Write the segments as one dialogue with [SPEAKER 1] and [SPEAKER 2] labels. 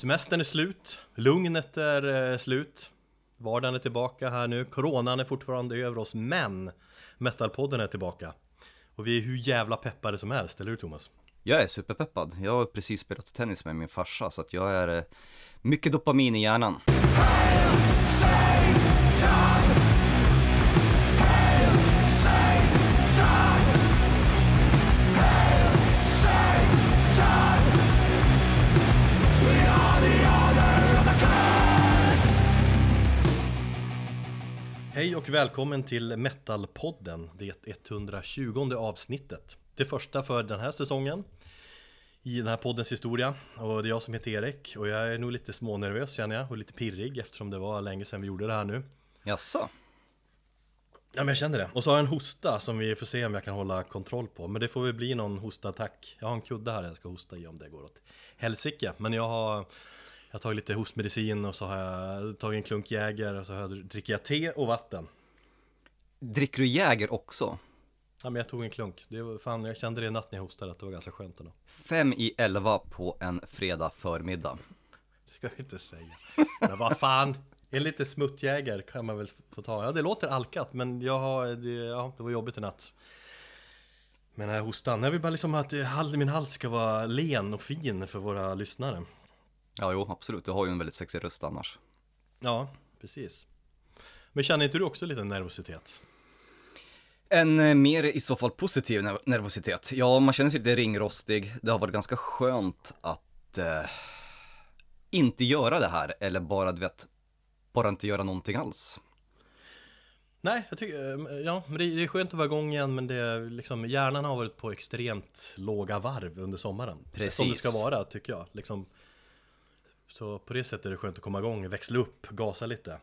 [SPEAKER 1] Semestern är slut, lugnet är eh, slut Vardagen är tillbaka här nu, coronan är fortfarande över oss Men Metalpodden är tillbaka Och vi är hur jävla peppade som helst, eller hur Thomas?
[SPEAKER 2] Jag är superpeppad. Jag har precis spelat tennis med min farsa så att jag är eh, mycket dopamin i hjärnan.
[SPEAKER 1] Hej och välkommen till Metalpodden, det 120 avsnittet. Det första för den här säsongen i den här poddens historia. Och det är jag som heter Erik och jag är nog lite smånervös känner jag och lite pirrig eftersom det var länge sedan vi gjorde det här nu.
[SPEAKER 2] Jaså?
[SPEAKER 1] Ja men jag känner det. Och så har jag en hosta som vi får se om jag kan hålla kontroll på. Men det får väl bli någon hostattack. Jag har en kudde här jag ska hosta i om det går åt helsike. Men jag har jag har tagit lite hostmedicin och så har jag tagit en klunk Jäger och så har jag, dricker jag te och vatten.
[SPEAKER 2] Dricker du Jäger också?
[SPEAKER 1] Ja men jag tog en klunk. Det var, fan, jag kände det i natt när jag hostade att det var ganska skönt ändå.
[SPEAKER 2] Fem i elva på en fredag förmiddag.
[SPEAKER 1] Det ska du inte säga. Men vad fan. En lite smuttjäger kan man väl få ta. Ja det låter alkat men jag har, det, ja, det var jobbigt i natt. Men den här hostan, jag vill bara liksom att min hals ska vara len och fin för våra lyssnare.
[SPEAKER 2] Ja, jo, absolut. Du har ju en väldigt sexig röst annars.
[SPEAKER 1] Ja, precis. Men känner inte du också lite nervositet?
[SPEAKER 2] En eh, mer i så fall positiv nervositet. Ja, man känner sig lite ringrostig. Det har varit ganska skönt att eh, inte göra det här, eller bara, du vet, bara inte göra någonting alls.
[SPEAKER 1] Nej, jag tycker, eh, ja, det är skönt att vara igång igen men det är liksom, hjärnan har varit på extremt låga varv under sommaren.
[SPEAKER 2] Precis.
[SPEAKER 1] Som det ska vara, tycker jag. Liksom, så på det sättet är det skönt att komma igång, växla upp, gasa lite.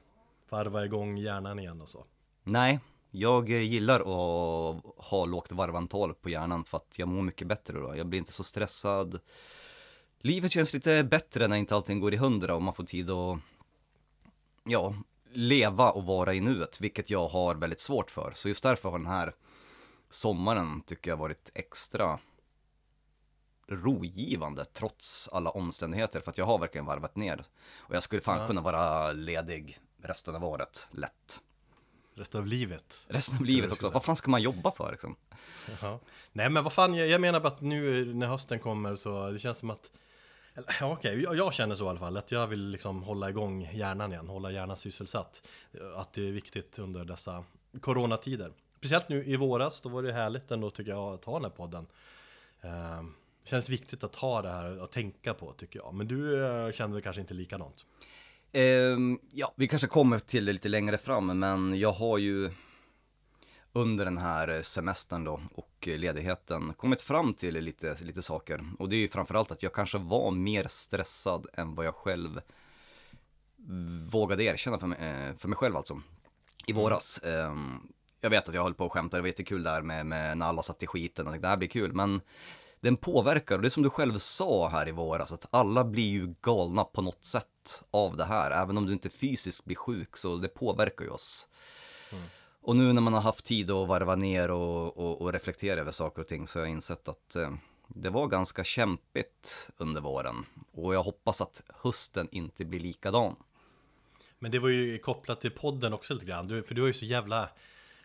[SPEAKER 1] Varva igång hjärnan igen och så.
[SPEAKER 2] Nej, jag gillar att ha lågt varvantal på hjärnan för att jag mår mycket bättre då. Jag blir inte så stressad. Livet känns lite bättre när inte allting går i hundra och man får tid att Ja, leva och vara i nuet, vilket jag har väldigt svårt för. Så just därför har den här sommaren tycker jag varit extra rogivande trots alla omständigheter för att jag har verkligen varvat ner. Och jag skulle fan ja. kunna vara ledig resten av året, lätt.
[SPEAKER 1] Resten av livet?
[SPEAKER 2] Resten av livet också, vad fan ska man jobba för liksom?
[SPEAKER 1] Jaha. Nej men vad fan, jag, jag menar bara att nu när hösten kommer så det känns som att Ja, okej, jag, jag, känner så i alla fall, att jag vill liksom hålla igång hjärnan igen, hålla hjärnan sysselsatt. Att det är viktigt under dessa coronatider. Speciellt nu i våras, då var det härligt ändå tycker jag att ha den här podden. Det känns viktigt att ha det här att tänka på tycker jag. Men du eh, känner väl kanske inte likadant?
[SPEAKER 2] Um, ja, vi kanske kommer till det lite längre fram, men jag har ju under den här semestern då och ledigheten kommit fram till lite, lite saker. Och det är ju framförallt att jag kanske var mer stressad än vad jag själv vågade erkänna för mig, eh, för mig själv alltså. I mm. våras. Um, jag vet att jag höll på att skämta, det var jättekul där med, med när alla satt i skiten och tänkte det här blir kul, men den påverkar och det är som du själv sa här i våras att alla blir ju galna på något sätt av det här. Även om du inte fysiskt blir sjuk så det påverkar ju oss. Mm. Och nu när man har haft tid att varva ner och, och, och reflektera över saker och ting så har jag insett att eh, det var ganska kämpigt under våren. Och jag hoppas att hösten inte blir likadan.
[SPEAKER 1] Men det var ju kopplat till podden också lite grann. Du, för du har ju så jävla...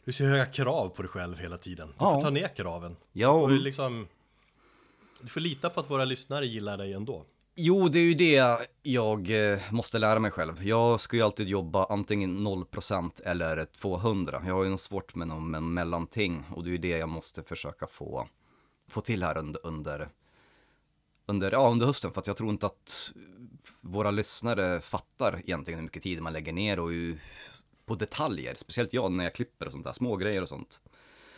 [SPEAKER 1] Du har så höga krav på dig själv hela tiden. Du ja. får ta ner kraven.
[SPEAKER 2] Ja.
[SPEAKER 1] Du får ju liksom du får lita på att våra lyssnare gillar dig ändå.
[SPEAKER 2] Jo, det är ju det jag eh, måste lära mig själv. Jag ska ju alltid jobba antingen 0% eller 200. Jag har ju något svårt med någon mellanting och det är ju det jag måste försöka få, få till här under, under, under, ja, under hösten. För att jag tror inte att våra lyssnare fattar egentligen hur mycket tid man lägger ner och ju, på detaljer. Speciellt jag när jag klipper och sånt där, små grejer och sånt.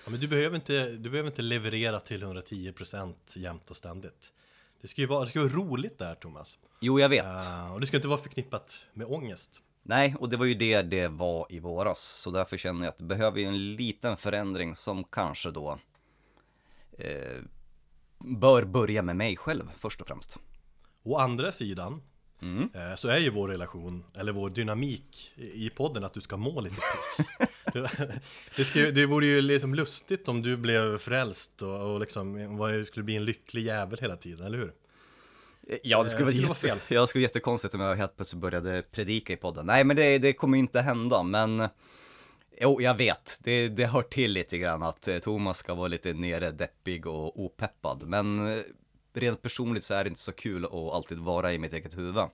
[SPEAKER 1] Ja, men du behöver, inte, du behöver inte leverera till 110% jämt och ständigt. Det ska ju vara, det ska vara roligt där Thomas.
[SPEAKER 2] Jo, jag vet.
[SPEAKER 1] Uh, och det ska inte vara förknippat med ångest.
[SPEAKER 2] Nej, och det var ju det det var i våras. Så därför känner jag att det behöver ju en liten förändring som kanske då eh, bör börja med mig själv först och främst.
[SPEAKER 1] Å andra sidan mm. eh, så är ju vår relation, eller vår dynamik i podden att du ska må lite piss. det, skulle, det vore ju liksom lustigt om du blev frälst och, och liksom var, skulle bli en lycklig jävel hela tiden, eller hur?
[SPEAKER 2] Ja, det skulle,
[SPEAKER 1] Eh,
[SPEAKER 2] vara,
[SPEAKER 1] skulle vara
[SPEAKER 2] jätte, ja, det skulle vara jättekonstigt om jag helt plötsligt började predika i podden. Nej, men det, det kommer inte hända, men jo, jag vet. Det, det hör till lite grann att eh, Thomas ska vara lite nere, deppig och opeppad. Men eh, rent personligt så är det inte så kul att alltid vara i mitt eget huvud.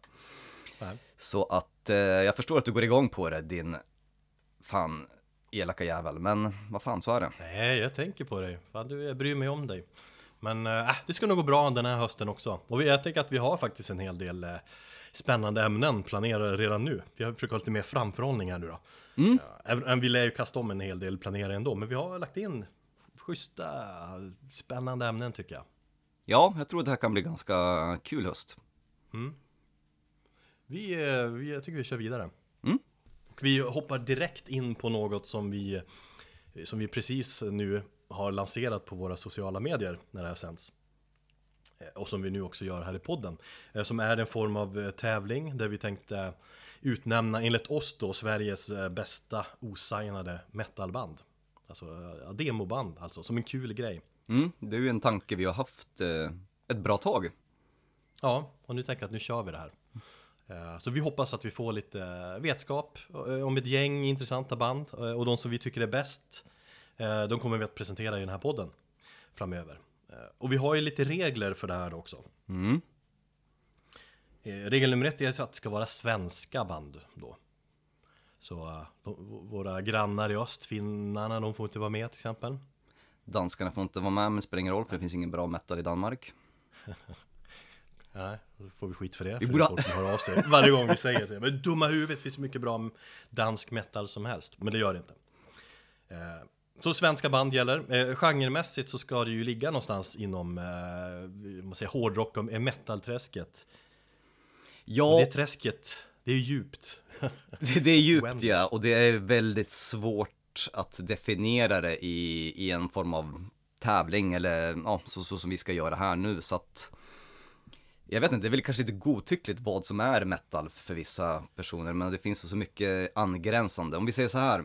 [SPEAKER 1] Nej.
[SPEAKER 2] Så att eh, jag förstår att du går igång på det, din fan elaka jävel. Men vad fan, så är det.
[SPEAKER 1] Nej, jag tänker på dig. Fan, du, jag bryr mig om dig. Men äh, det ska nog gå bra den här hösten också. Och vi, jag tänker att vi har faktiskt en hel del äh, spännande ämnen planerade redan nu. Vi har försökt ha lite mer framförhållning här nu då.
[SPEAKER 2] Mm.
[SPEAKER 1] Även, vi lär ju kasta om en hel del planerare ändå, men vi har lagt in schyssta, spännande ämnen tycker jag.
[SPEAKER 2] Ja, jag tror det här kan bli ganska kul höst.
[SPEAKER 1] Vi, eh, vi, jag tycker vi kör vidare.
[SPEAKER 2] Mm.
[SPEAKER 1] Och vi hoppar direkt in på något som vi, som vi precis nu har lanserat på våra sociala medier när det här sänds. Eh, Och som vi nu också gör här i podden. Eh, Som är en form av tävling där vi tänkte utnämna, enligt oss då, Sveriges bästa osignade metalband. Alltså demoband, alltså som en kul grej.
[SPEAKER 2] Mm, det är ju en tanke vi har haft eh, ett bra tag.
[SPEAKER 1] Ja, och nu tänker jag att nu kör vi det här. Eh, Så vi hoppas att vi får lite eh, vetskap eh, om ett gäng intressanta band och de som vi tycker är bäst de kommer vi att presentera i den här podden framöver. Och vi har ju lite regler för det här också.
[SPEAKER 2] Mm.
[SPEAKER 1] Regel nummer ett är att det ska vara svenska band då. Så de, våra grannar i öst, finnarna, de får inte vara med till exempel.
[SPEAKER 2] Danskarna får inte vara med, men det spelar ingen roll för det finns ingen bra metal i Danmark.
[SPEAKER 1] Nej, då får vi skit för det.
[SPEAKER 2] Vi
[SPEAKER 1] för
[SPEAKER 2] borde-
[SPEAKER 1] folk som hör av sig varje gång vi säger det. Men dumma huvudet, det finns mycket bra dansk metal som helst. Men det gör det inte. Eh, Så svenska band gäller. Eh, Genremässigt så ska det ju ligga någonstans inom eh, man säger, hårdrock och metalträsket.
[SPEAKER 2] Ja,
[SPEAKER 1] det träsket, det är djupt.
[SPEAKER 2] det, det är djupt ja, och det är väldigt svårt att definiera det i, i en form av tävling eller ja, så, så som vi ska göra här nu så att jag vet inte, det är väl kanske lite godtyckligt vad som är metal för vissa personer, men det finns ju så mycket angränsande. Om vi säger så här,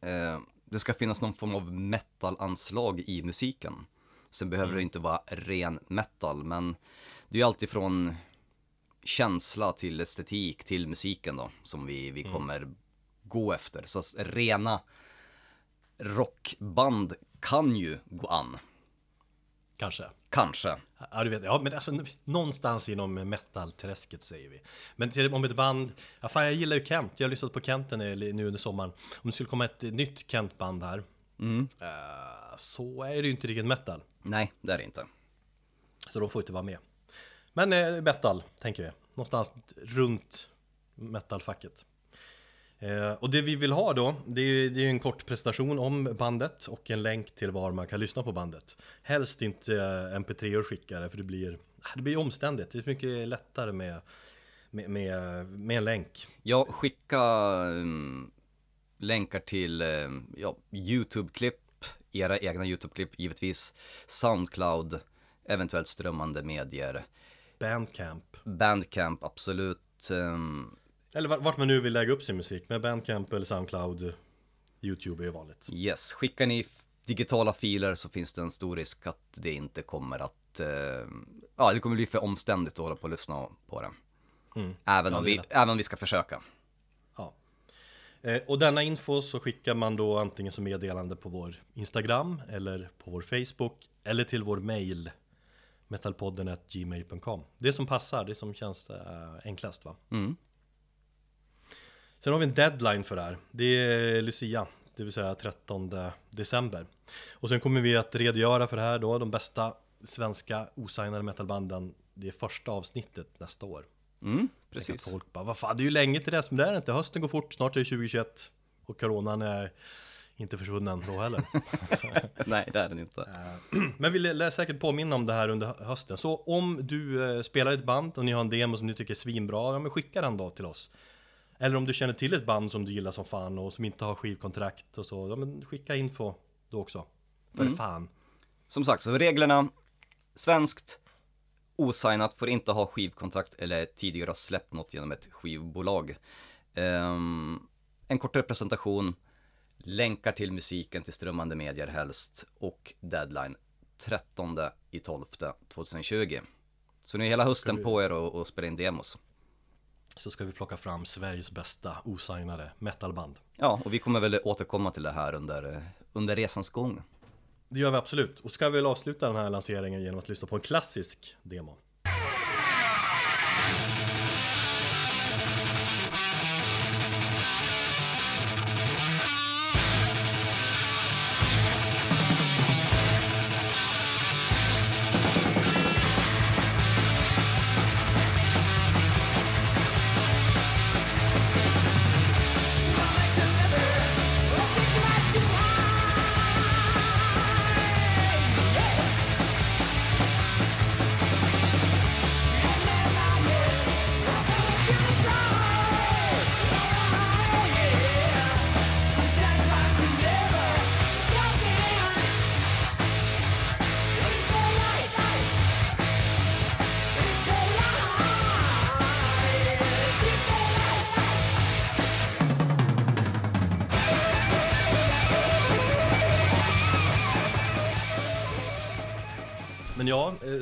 [SPEAKER 2] eh, det ska finnas någon form av metalanslag i musiken. Sen behöver det inte vara ren metal, men det är ju alltid från känsla till estetik till musiken då, som vi, vi kommer gå efter. Så rena rockband kan ju gå an,
[SPEAKER 1] Kanske.
[SPEAKER 2] kanske.
[SPEAKER 1] Ja, du vet, ja, men alltså någonstans inom metal-träsket säger vi. Men till, om ett band, ja, fan, jag gillar ju Kent, jag har lyssnat på Kenten nu under sommaren. Om det skulle komma ett nytt Kent-band här,
[SPEAKER 2] Mm.
[SPEAKER 1] eh, så är det ju inte riktigt metal.
[SPEAKER 2] Nej, det är det inte.
[SPEAKER 1] Så de får inte vara med. Men eh, metal, tänker vi. Någonstans runt metalfacket. Eh, och det vi vill ha då, det är ju det är ju en kort presentation om bandet och en länk till var man kan lyssna på bandet. Helst inte eh, mp3 skickare för det blir, det blir omständigt. Det är mycket lättare med, med, med, med en länk.
[SPEAKER 2] Ja, skicka um, länkar till um, ja, YouTube-klipp, era egna YouTube-klipp givetvis, Soundcloud, eventuellt strömmande medier,
[SPEAKER 1] Bandcamp.
[SPEAKER 2] Bandcamp, absolut. Um,
[SPEAKER 1] Eller vart- man nu vill lägga upp sin musik. Med Bandcamp eller Soundcloud. YouTube är ju vanligt.
[SPEAKER 2] yes, skickar ni digitala filer så finns det en stor risk att det inte kommer att, eh, ja det kommer bli för omständigt att hålla på och lyssna på det.
[SPEAKER 1] Mm.
[SPEAKER 2] Även,
[SPEAKER 1] Ja,
[SPEAKER 2] om
[SPEAKER 1] det
[SPEAKER 2] vi,
[SPEAKER 1] lätt.
[SPEAKER 2] även om vi ska försöka.
[SPEAKER 1] Ja. Eh, Och denna info så skickar man då antingen som meddelande på vår Instagram eller på vår Facebook eller till vår mail metalpodden.gmail.com Det som passar, det som känns eh, enklast va?
[SPEAKER 2] Mm.
[SPEAKER 1] Sen har vi en deadline för det här. Det är Lucia, det vill säga 13 december. Och sen kommer vi att redogöra för det här då, de bästa svenska osignade metalbanden. Det är första avsnittet nästa år.
[SPEAKER 2] Mm,
[SPEAKER 1] Precis. Folk bara, vad fan, det är ju länge till dess, men det är det inte. Hösten går fort, snart är det 2021. Och coronan är inte försvunnen då heller.
[SPEAKER 2] Nej, det är den inte.
[SPEAKER 1] Eh, men vi lär säkert påminna om det här under hö- hösten. Så om du eh, spelar i ett band och ni har en demo som ni tycker är svinbra, ja men skicka den då till oss. Eller om du känner till ett band som du gillar som fan och som inte har skivkontrakt och så, ja men skicka info då också. För fan.
[SPEAKER 2] Som sagt, så reglerna, svenskt, osignat, får inte ha skivkontrakt eller tidigare ha släppt något genom ett skivbolag. Ehm, en kortare presentation, länkar till musiken till strömmande medier helst och deadline 13 i 12 2020. Så ni har hela hösten på er att att spela in demos.
[SPEAKER 1] Så ska vi plocka fram Sveriges bästa osignade metalband.
[SPEAKER 2] Ja, och vi kommer väl återkomma till det här under, under resans gång.
[SPEAKER 1] Det gör vi absolut. Och ska vi väl avsluta den här lanseringen genom att lyssna på en klassisk demo.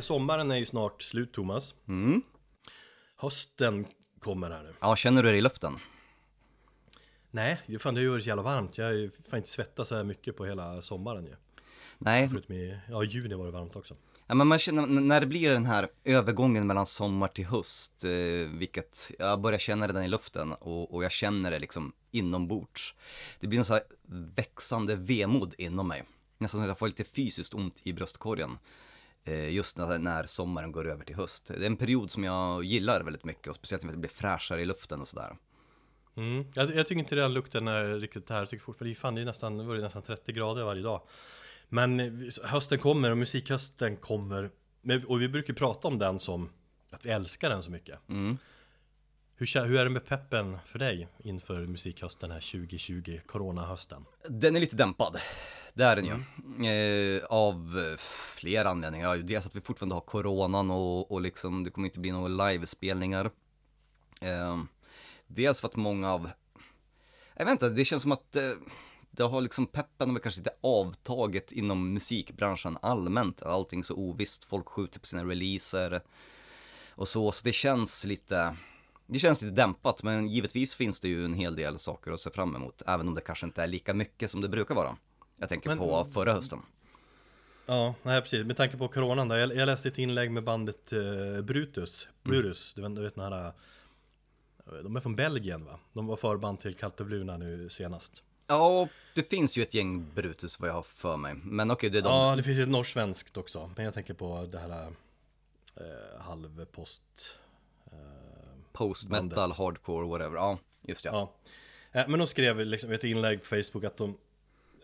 [SPEAKER 1] Sommaren är ju snart slut Thomas.
[SPEAKER 2] Mm.
[SPEAKER 1] Hösten kommer här nu.
[SPEAKER 2] Ja, känner du det i luften?
[SPEAKER 1] Nej, fan det har ju varit så jävla varmt. Jag har ju fan inte svettats så här mycket på hela sommaren ju.
[SPEAKER 2] Nej,
[SPEAKER 1] Förutom i, ja juni var det varmt också.
[SPEAKER 2] Ja, men man känner, när det blir den här övergången mellan sommar till höst, eh, vilket jag börjar känna redan i luften och, och jag känner det liksom inombords. Det blir en så här växande vemod inom mig. Nästan som att jag får lite fysiskt ont i bröstkorgen. Eh, just när, när sommaren går över till höst. Det är en period som jag gillar väldigt mycket och speciellt när det blir fräschare i luften och sådär.
[SPEAKER 1] Mm. Jag, jag tycker inte den lukten är riktigt här. Jag tycker fortfarande, fan det är nästan, det var det nästan 30 grader varje dag. Men hösten kommer och musikhösten kommer. Och vi brukar prata om den som att vi älskar den så mycket.
[SPEAKER 2] Mm.
[SPEAKER 1] Hur, hur är det med peppen för dig inför musikhösten här 2020, coronahösten?
[SPEAKER 2] Den är lite dämpad. Det är den ju. Eh, av flera anledningar. Dels att vi fortfarande har coronan och, och liksom det kommer inte bli några livespelningar. Eh, dels för att många av, jag vet inte, det känns som att eh, det har liksom peppen har kanske lite avtaget inom musikbranschen allmänt. Allting så ovisst, folk skjuter på sina releaser och så, så det känns lite det känns lite dämpat, men givetvis finns det ju en hel del saker att se fram emot, även om det kanske inte är lika mycket som det brukar vara. Jag tänker
[SPEAKER 1] Men-
[SPEAKER 2] på förra hösten.
[SPEAKER 1] Ja, nej precis. Med tanke på coronan där. Jag, jag läste ett inlägg med bandet eh, Brutus. Du vet, du vet den här... eh, De är från Belgien va? De var förband till Cult of Luna nu senast.
[SPEAKER 2] Ja, det finns ju ett gäng Brutus vad jag har för mig, men okej, det är de.
[SPEAKER 1] Ja, det finns ju ett norsksvenskt också. Men jag tänker på det här eh, halvpost...
[SPEAKER 2] Post metal, hardcore, whatever. Ja, just ja.
[SPEAKER 1] Ja. Eh, men de skrev liksom ett inlägg på Facebook att de...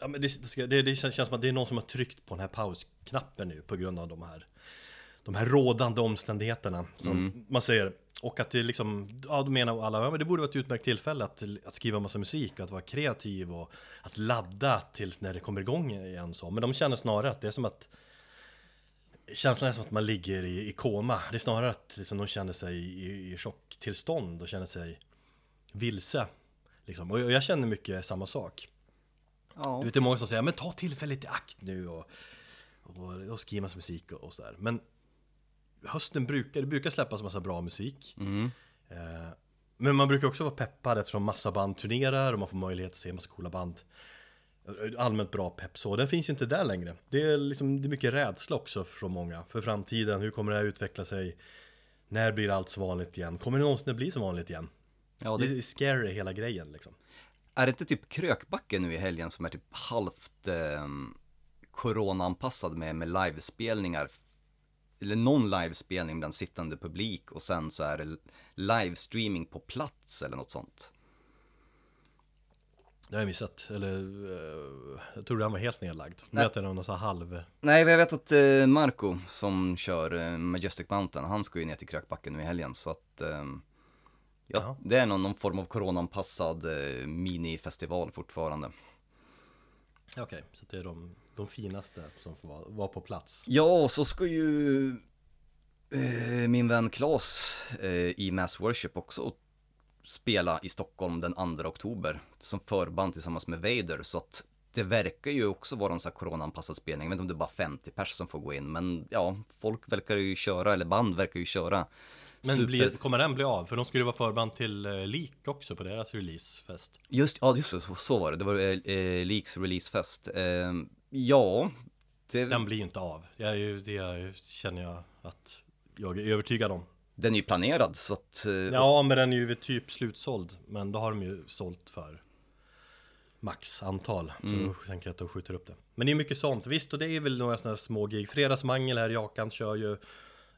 [SPEAKER 1] Ja, men det, det, det, känns som att det är någon som har tryckt på den här pausknappen nu på grund av de här de här rådande omständigheterna som man säger och att det liksom, ja då menar alla, ja men det borde vara ett utmärkt tillfälle att, att skriva massa musik och att vara kreativ och att ladda tills när det kommer igång igen så. Men de känner snarare att det är som att Känslan är som att man ligger i, i koma. Det är snarare att liksom, de känner sig i, i chocktillstånd och känner sig vilse. Liksom. Och jag jag känner mycket samma sak.
[SPEAKER 2] Ja.
[SPEAKER 1] Det är många som säger men ta tillfället i akt nu och, och, och skriva musik och, och sådär. Men hösten brukar, det brukar släppas massa bra musik.
[SPEAKER 2] Mm.
[SPEAKER 1] Eh, men man brukar också vara peppad eftersom massa band turnerar och man får möjlighet att se massa coola band. Eh, Allmänt bra pepp så, den finns ju inte där längre. Det är liksom, det är mycket rädsla också från många för framtiden. Hur kommer det här utveckla sig? När blir allt så vanligt igen? Kommer det någonsin att bli så vanligt igen?
[SPEAKER 2] ja
[SPEAKER 1] Det
[SPEAKER 2] det,
[SPEAKER 1] är scary hela grejen liksom.
[SPEAKER 2] Är det inte typ Krökbacken nu i helgen som är typ halvt eh, corona-anpassad med, med livespelningar? Eller någon livespelning bland sittande publik och sen så är det livestreaming på plats eller något sånt.
[SPEAKER 1] Det har jag missat, eller eh, jag tror den var helt nedlagd.
[SPEAKER 2] Nej.
[SPEAKER 1] det är någon här halv...
[SPEAKER 2] Nej, jag vet att eh, Marco som kör eh, Majestic Mountain, han ska ju ner till Krökbacken nu i helgen så att eh, ja, det är någon, någon form av coronaanpassad eh, minifestival fortfarande.
[SPEAKER 1] Okej, så det är de, de finaste som får vara, vara på plats.
[SPEAKER 2] Ja, och så ska ju eh, min vän Claes eh, i Mass Worship också spela i Stockholm den 2 oktober som förband tillsammans med Vader så att det verkar ju också vara en sån här coronaanpassad spelning. Jag vet inte om det är bara 50 pers som får gå in, men ja, folk verkar ju köra, eller band verkar ju köra.
[SPEAKER 1] Men
[SPEAKER 2] super-
[SPEAKER 1] blir, kommer den bli av? För de skulle ju vara förband till eh, Leak också på deras releasefest.
[SPEAKER 2] Just, ja, just det, så, så var det. Det var eh, eh, Leaks releasefest. Eh, ja, det,
[SPEAKER 1] Den blir ju inte av. Jag är ju, det känner jag att jag är övertygad om.
[SPEAKER 2] den är ju planerad så att... eh,
[SPEAKER 1] Ja, men den är ju typ slutsåld. Men då har de ju sålt för max antal. Så
[SPEAKER 2] Mm.
[SPEAKER 1] då tänker jag att de skjuter upp det. Men det är mycket sånt. Visst, och det är väl några sådana små gig. Fredagsmangel här, Jakan kör ju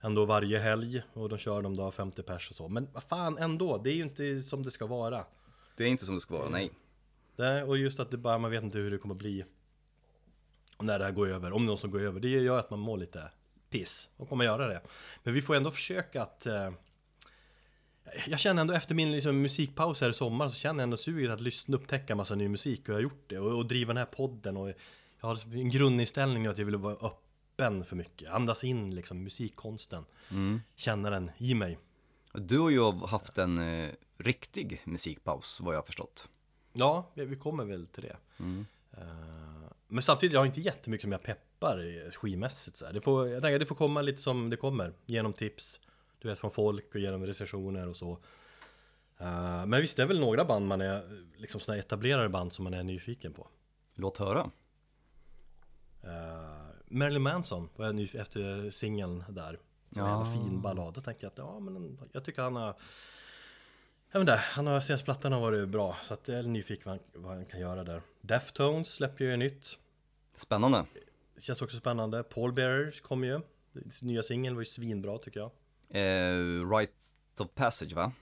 [SPEAKER 1] ändå varje helg. Och då kör de då 50 pers och så. Men vad fan ändå, det är ju inte som det ska vara.
[SPEAKER 2] Det är inte som det ska vara, nej.
[SPEAKER 1] Nej, och just att det bara, man vet inte hur det kommer bli när det här går över, om det någon som går över. Det gör att man mår lite piss och kommer göra det. Men vi får ändå försöka att eh, jag känner ändå efter min liksom, musikpaus här i sommar så känner jag ändå suget att lyssna upptäcka massa ny musik och jag har gjort det och, och driva den här podden och jag har en grundinställning nu att jag vill vara öppen för mycket, andas in liksom musikkonsten, känna den i mig.
[SPEAKER 2] Du har ju haft en eh, riktig musikpaus, vad jag har förstått.
[SPEAKER 1] Ja, vi vi kommer väl till det. Eh, Men samtidigt, jag har inte jättemycket som jag peppar skivmässigt så här. Det får, Jag tänker det får komma lite som det kommer, genom tips, du vet från folk och genom recensioner och så. Eh, Men visst, det är väl några band man är, liksom sådana etablerade band som man är nyfiken på.
[SPEAKER 2] Låt höra.
[SPEAKER 1] Uh, Marilyn Manson var jag ny efter singeln där. Som
[SPEAKER 2] Ja.
[SPEAKER 1] en fin ballad. Då tänker jag att ja, men jag tycker han har jag vet inte, han har senaste plattan har varit bra så att jag är nyfiken vad han, vad han kan göra där. Deftones släpper ju nytt.
[SPEAKER 2] Spännande.
[SPEAKER 1] Det känns också spännande. Paul Bearer kom ju. Nya singeln var ju svinbra tycker jag.
[SPEAKER 2] Eh, right of Passage va?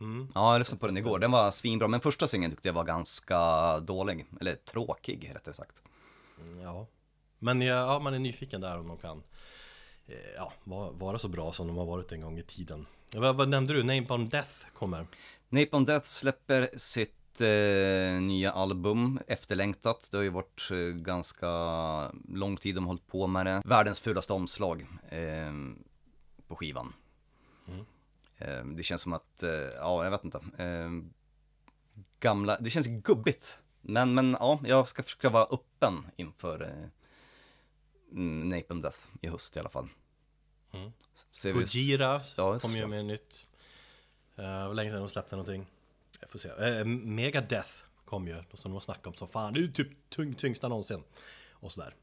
[SPEAKER 1] Mm.
[SPEAKER 2] Ja, jag lyssnade på den igår. Den var svinbra, men första singeln tyckte jag var ganska dålig. Eller tråkig, rättare sagt.
[SPEAKER 1] Mm, Ja. Men ja, man är nyfiken där om de kan eh, ja, vara, så bra som de har varit en gång i tiden. Vad, vad nämnde du? On Death kommer.
[SPEAKER 2] Napalm Death släpper sitt eh, nya album, efterlängtat. Det har ju varit eh, ganska lång tid de hållit på med det. Världens fulaste omslag eh, på skivan. Eh, det känns som att, eh, ja jag vet inte. Eh, gamla, det känns gubbigt. Men, men ja, jag ska försöka vara öppen inför eh, mm, Napalm Death i höst i alla fall.
[SPEAKER 1] Mm.
[SPEAKER 2] Ser
[SPEAKER 1] Gojira
[SPEAKER 2] Ja,
[SPEAKER 1] kom ju med nytt. Uh, var länge sedan de släppte någonting. Jag får se. Uh, Megadeth kom ju, som de har snackat om som fan. Det är ju typ tung, tyngsta någonsin. Och sådär.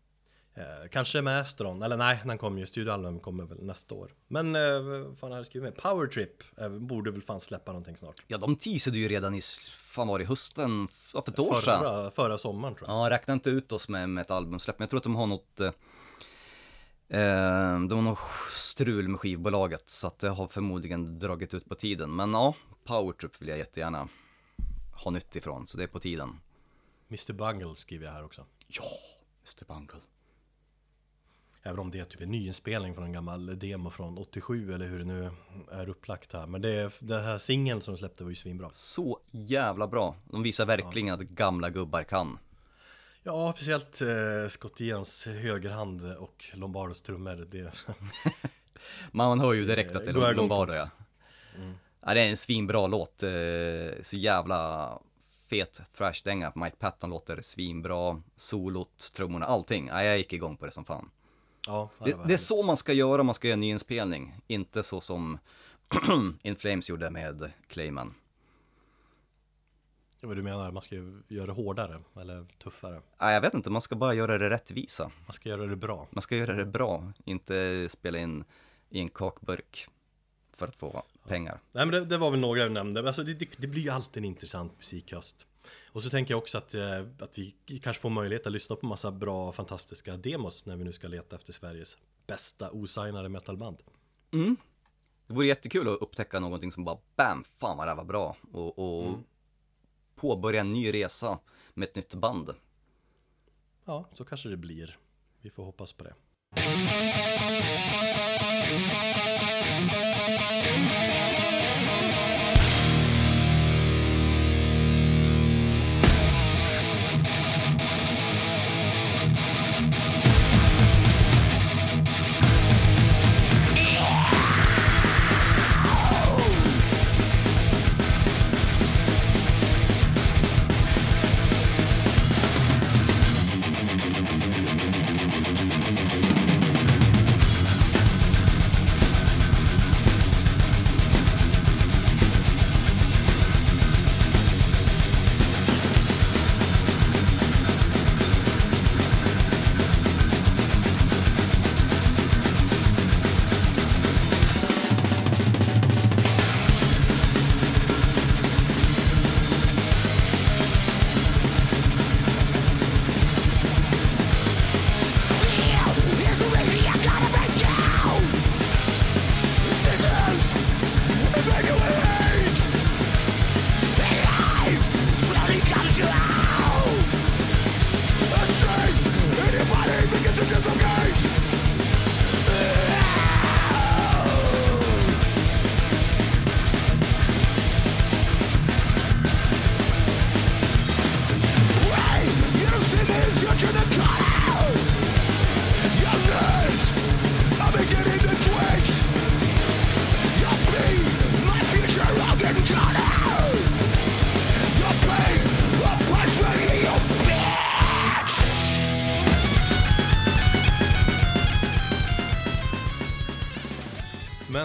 [SPEAKER 1] Eh, kanske Mastron, eller nej, den kommer ju, studioalbum kommer väl nästa år. Men uh, vad fan har jag skrivit med? Power Trip eh, borde väl fan släppa någonting snart.
[SPEAKER 2] Ja, de teasade ju redan i, fan var det, hösten, för ett år sedan.
[SPEAKER 1] Förra, förra sommaren tror jag.
[SPEAKER 2] Ja, räkna inte ut oss med, med ett albumsläpp, men jag tror att de har något eh, eh, De har något strul med skivbolaget, så att det har förmodligen dragit ut på tiden. Men ja, Powertrip vill jag jättegärna ha nytt ifrån, så det är på tiden.
[SPEAKER 1] Mr Bungle skriver jag här också.
[SPEAKER 2] Ja, Mr Bungle.
[SPEAKER 1] Även om det är typ en nyinspelning från en gammal demo från 87 eller hur det nu är upplagt här. Men det, det här singeln som de släppte var ju svinbra.
[SPEAKER 2] Så jävla bra. De visar verkligen att gamla gubbar kan.
[SPEAKER 1] Ja, speciellt eh, Scott Ians högerhand och Lombardos trummor. Det,
[SPEAKER 2] Man hör ju direkt att det är. Lombardo ja. ja. Det är en svinbra låt, eh, så jävla fet thrashdänga. Mike Patton låter svinbra, solot, trummorna, allting. Ja, jag gick igång på det som fan.
[SPEAKER 1] ja,
[SPEAKER 2] Det,
[SPEAKER 1] var
[SPEAKER 2] det är så man ska göra om man ska göra en nyinspelning, inte så som In Flames gjorde med Clayman.
[SPEAKER 1] Ja, vad du menar, man ska göra det hårdare eller tuffare.
[SPEAKER 2] Ja, jag vet inte, man ska bara göra det rättvisa.
[SPEAKER 1] Man ska göra det bra.
[SPEAKER 2] Man ska göra det bra, inte spela in i en kakburk för att få pengar.
[SPEAKER 1] Nej men det, det var väl några jag nämnde. Alltså, det, det, det blir ju alltid en intressant musikhöst. Och så tänker jag också att, eh, att vi kanske får möjlighet att lyssna på massa bra, fantastiska demos när vi nu ska leta efter Sveriges bästa osignade metalband.
[SPEAKER 2] Det vore jättekul att upptäcka någonting som bara BAM! Fan vad det här var bra! Och, och påbörja en ny resa med ett nytt band.
[SPEAKER 1] Ja, så kanske det blir. Vi får hoppas på det.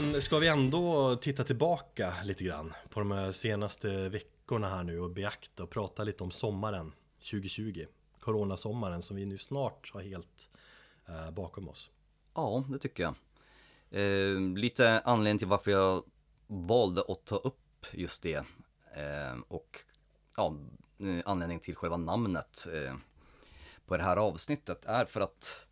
[SPEAKER 1] Men ska vi ändå titta tillbaka lite grann på de senaste veckorna här nu och beakta och prata lite om sommaren 2020 Coronasommaren som vi nu snart har helt eh, bakom oss
[SPEAKER 2] Ja, det tycker jag. Eh, lite anledning till varför jag valde att ta upp just det. Eh, och ja, anledning till själva namnet eh, på det här avsnittet är för att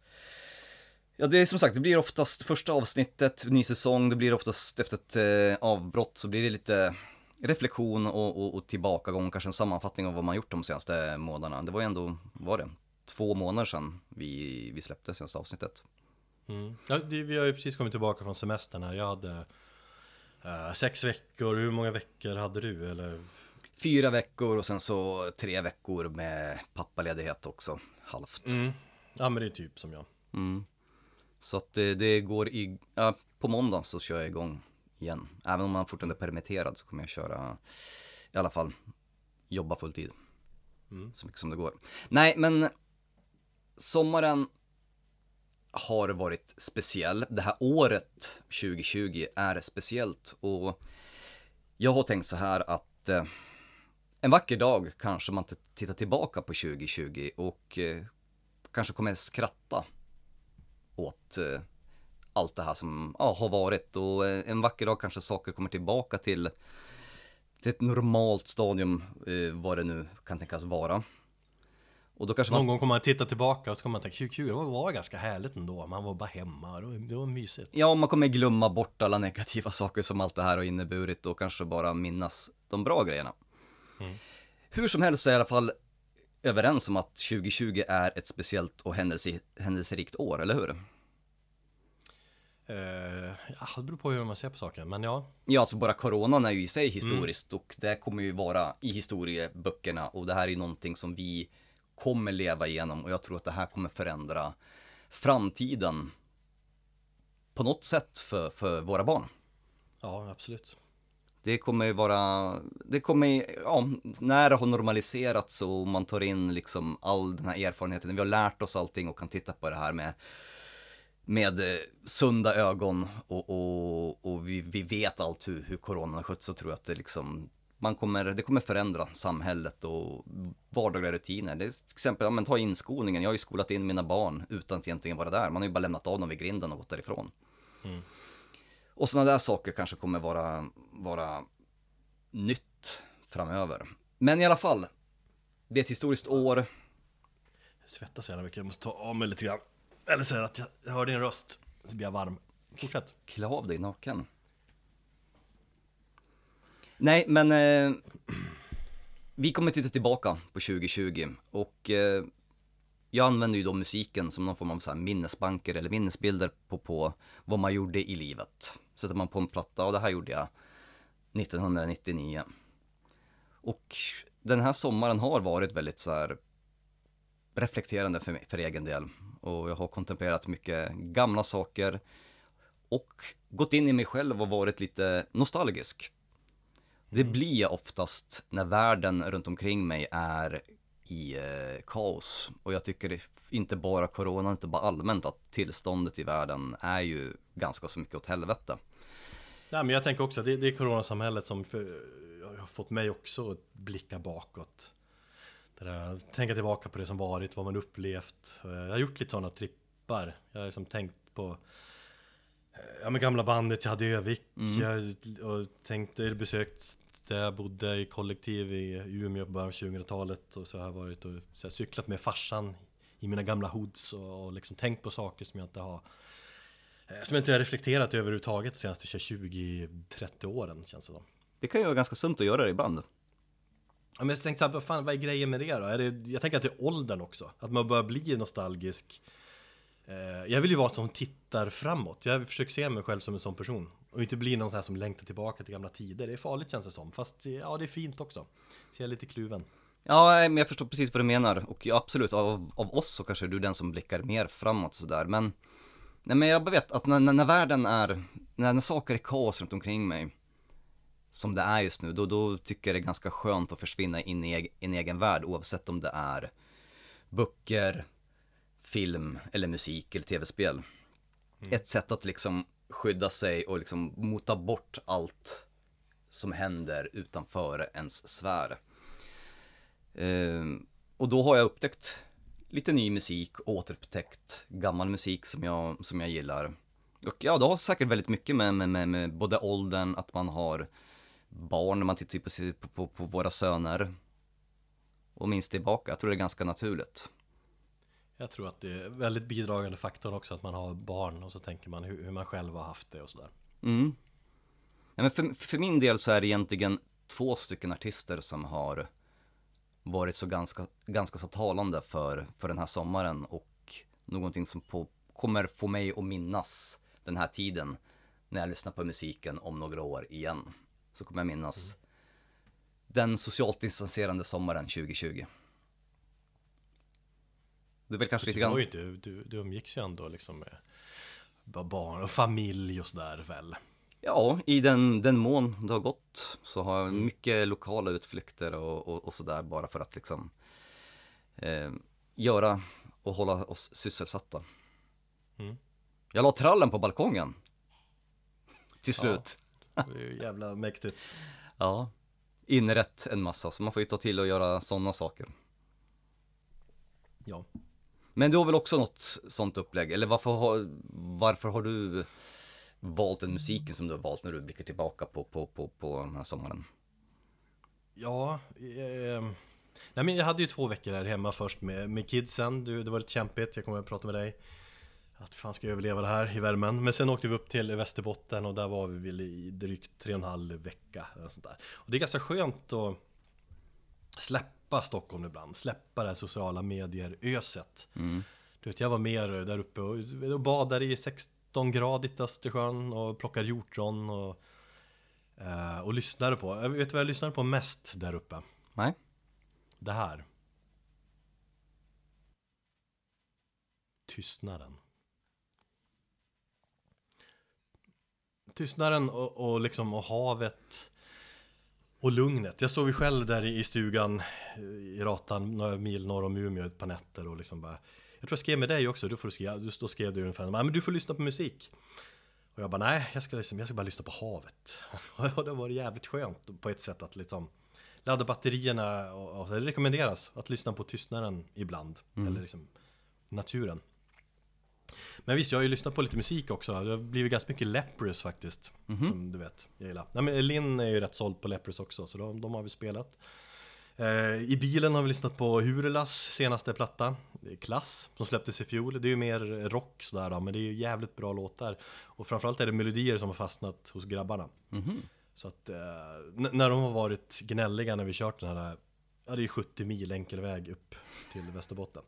[SPEAKER 2] Ja, det är som sagt, det blir oftast första avsnittet, ny säsong, det blir oftast efter ett eh, avbrott så blir det lite reflektion och, och, och tillbakagång, kanske en sammanfattning av vad man gjort de senaste månaderna. Det var ju ändå, var det, två månader sedan vi, vi släppte senaste avsnittet.
[SPEAKER 1] mm. ja, det, Vi har ju precis kommit tillbaka från semestern här Jag hade eh, sex veckor, hur många veckor hade du? Eller?
[SPEAKER 2] Fyra veckor och sen så tre veckor med pappaledighet också, halvt.
[SPEAKER 1] Mm. Ja men det är typ som jag
[SPEAKER 2] Mm. Så att det, det går i, ja, på måndag så kör jag igång igen. Även om man fortfarande är permitterad så kommer jag köra, i alla fall, jobba fulltid.
[SPEAKER 1] Mm.
[SPEAKER 2] Så mycket som det går. Nej, men sommaren har varit speciell. Det här året 2020 är speciellt och jag har tänkt så här att eh, en vacker dag kanske man tittar tillbaka på 2020 och eh, kanske kommer skratta åt eh, allt det här som ja, har varit och eh, en vacker dag kanske saker kommer tillbaka till, till ett normalt stadium, eh, vad det nu kan tänkas vara. Och då kanske
[SPEAKER 1] Någon
[SPEAKER 2] man,
[SPEAKER 1] gång kommer man titta tillbaka och så kommer man tänka 2020 det var ganska härligt ändå Man var bara hemma, det var, det var mysigt
[SPEAKER 2] ja, man kommer glömma bort alla negativa saker som allt det här har inneburit och kanske bara minnas de bra grejerna.
[SPEAKER 1] Mm.
[SPEAKER 2] Hur som helst så är i alla fall överens om att 2020 är ett speciellt och händelse, händelserikt år, eller hur?
[SPEAKER 1] Ja, det beror på hur man ser på saken, men ja
[SPEAKER 2] Ja, alltså bara coronan är ju i sig historiskt och det kommer ju vara i historieböckerna och det här är ju någonting som vi kommer leva igenom och jag tror att det här kommer förändra framtiden på något sätt för, för våra barn.
[SPEAKER 1] Ja, absolut
[SPEAKER 2] det kommer ju vara, det kommer, ja, när det har normaliserats och man tar in liksom all den här erfarenheten, vi har lärt oss allting och kan titta på det här med med eh, sunda ögon och, och, och vi, vi vet allt hur, hur coronan har skötts så tror jag att det liksom man kommer, det kommer förändra samhället och vardagliga rutiner. Det är till exempel, ja, men ta inskolningen. Jag har ju skolat in mina barn utan att egentligen vara där. Man har ju bara lämnat av dem vid grinden och gått därifrån.
[SPEAKER 1] Mm.
[SPEAKER 2] Och sådana där saker kanske kommer vara, vara nytt framöver. Men i alla fall, det är ett historiskt år.
[SPEAKER 1] Jag svettas så jävla mycket, jag måste ta av mig lite grann Eller säga att jag, hör din röst, så blir jag varm Fortsätt
[SPEAKER 2] Klä av dig naken. Nej, men eh, vi kommer titta tillbaka på 2020 och eh, jag använder ju då musiken som någon form av så här minnesbanker eller minnesbilder på, på vad man gjorde i livet. Sätter man på en platta och det här gjorde jag 1999. Och den här sommaren har varit väldigt så här reflekterande för, mig, för egen del. Och jag har kontemplerat mycket gamla saker och gått in i mig själv och varit lite nostalgisk. Det blir jag oftast när världen runt omkring mig är i eh, kaos. Och jag tycker inte bara corona, inte bara allmänt att tillståndet i världen är ju ganska så mycket åt helvete.
[SPEAKER 1] Nej men jag tänker också det, det är coronasamhället som för, har fått mig också att blicka bakåt det där, Tänka tillbaka på det som varit, vad man upplevt Jag har gjort lite sådana trippar Jag har liksom tänkt på Ja men gamla bandet jag hade i Övik
[SPEAKER 2] Mm.
[SPEAKER 1] Jag och tänkte, besökt där jag bodde i kollektiv i Umeå på början av 2000-talet Och så har jag varit och så cyklat med farsan i mina gamla hoods och, och liksom tänkt på saker som jag inte har eh, som jag inte har reflekterat över överhuvudtaget de senaste 20-30 åren känns det som.
[SPEAKER 2] Det kan ju vara ganska sunt att göra det ibland.
[SPEAKER 1] Ja, men jag tänkte såhär, vad fan, vad är grejen med det då? Är det, jag tänker att det är åldern också, att man börjar bli nostalgisk. Eh, jag vill ju vara som tittar framåt, jag försöker se mig själv som en sån person. Och inte bli någon sån här som längtar tillbaka till gamla tider, det är farligt känns det som. Fast ja, det är fint också. Så jag är lite kluven.
[SPEAKER 2] Ja, men jag förstår precis vad du menar. Och absolut, av, av oss så kanske du är den som blickar mer framåt sådär. Men, nej, men jag vet att när, när, när världen är, när, när saker är kaos runt omkring mig, som det är just nu, då, då tycker jag det är ganska skönt att försvinna in i en egen värld, oavsett om det är böcker, film eller musik eller tv-spel. Ett sätt att liksom skydda sig och liksom mota bort allt som händer utanför ens sfär. Ehm, och då har jag upptäckt lite ny musik och återupptäckt gammal musik som jag, som jag gillar. Och ja, det har säkert väldigt mycket med, med, med, med både åldern, att man har barn, när man tittar på, på, på våra söner. Och minns tillbaka, jag tror det är ganska naturligt.
[SPEAKER 1] Jag tror att det är väldigt bidragande faktorn också att man har barn och så tänker man hur, hur man själv har haft det och sådär.
[SPEAKER 2] Mm. Ja, men för, för min del så är det egentligen två stycken artister som har varit så ganska, ganska så talande för, för den här sommaren och någonting som på, kommer få mig att minnas den här tiden när jag lyssnar på musiken om några år igen. Så kommer jag minnas mm. den socialt distanserande sommaren 2020.
[SPEAKER 1] Det är väl kanske lite grann... Du, du, du umgicks ju ändå liksom med barn och familj och sådär väl?
[SPEAKER 2] Ja, i den, den mån det har gått så har jag mm. mycket lokala utflykter och, och, och sådär bara för att liksom eh, göra och hålla oss sysselsatta. Mm. Jag la trallen på balkongen. Till slut.
[SPEAKER 1] Ja, det är ju jävla mäktigt.
[SPEAKER 2] ja, inrätt en massa så man får ju ta till och göra sådana saker.
[SPEAKER 1] Ja.
[SPEAKER 2] Men du har väl också något sånt upplägg, eller varför har, varför har du valt den musiken som du har valt när du blickar tillbaka på, på, på, på den här sommaren?
[SPEAKER 1] Ja, eh, nej men jag hade ju två veckor här hemma först med, med kidsen, du, det var lite kämpigt, jag kommer att prata med dig att fan ska jag överleva det här i värmen. Men sen åkte vi upp till Västerbotten och där var vi väl i drygt tre och en halv vecka. Eller sånt där. Och det är ganska skönt att släppa Stockholm ibland, släppa det här sociala medier-öset. Mm. Du vet, jag var mer där uppe och, och badade i 16-gradigt Östersjön och plockade hjortron och, eh, och lyssnade på. Jag vet vad jag lyssnade på mest där uppe?
[SPEAKER 2] Nej.
[SPEAKER 1] Det här. Tystnaden. Tystnaden och, och liksom och havet och lugnet. Jag sov ju själv där i stugan i Ratan, några mil norr om Umeå ett par nätter och liksom bara Jag tror jag skrev med dig också, du får skriva, då skrev du ungefär men du får lyssna på musik Och jag bara nej, jag ska, liksom, jag ska bara lyssna på havet Och det var jävligt skönt på ett sätt att liksom Ladda batterierna och, och det rekommenderas att lyssna på tystnaden ibland mm. Eller liksom naturen men visst, jag har ju lyssnat på lite musik också. Det har blivit ganska mycket Leprous faktiskt. Mm -hmm. Som du vet, jag gillar. Nej, men Linn är ju rätt såld på Leprous också, så de, de har vi spelat. Eh, I bilen har vi lyssnat på Hurelas senaste platta, Klass, som släpptes i fjol. Det är ju mer rock sådär då, men det är ju jävligt bra låtar. Och framförallt är det melodier som har fastnat hos grabbarna. Mm -hmm. Så att eh, när de har varit gnälliga när vi kört den här, ja det är 70 mil enkel väg upp till Västerbotten.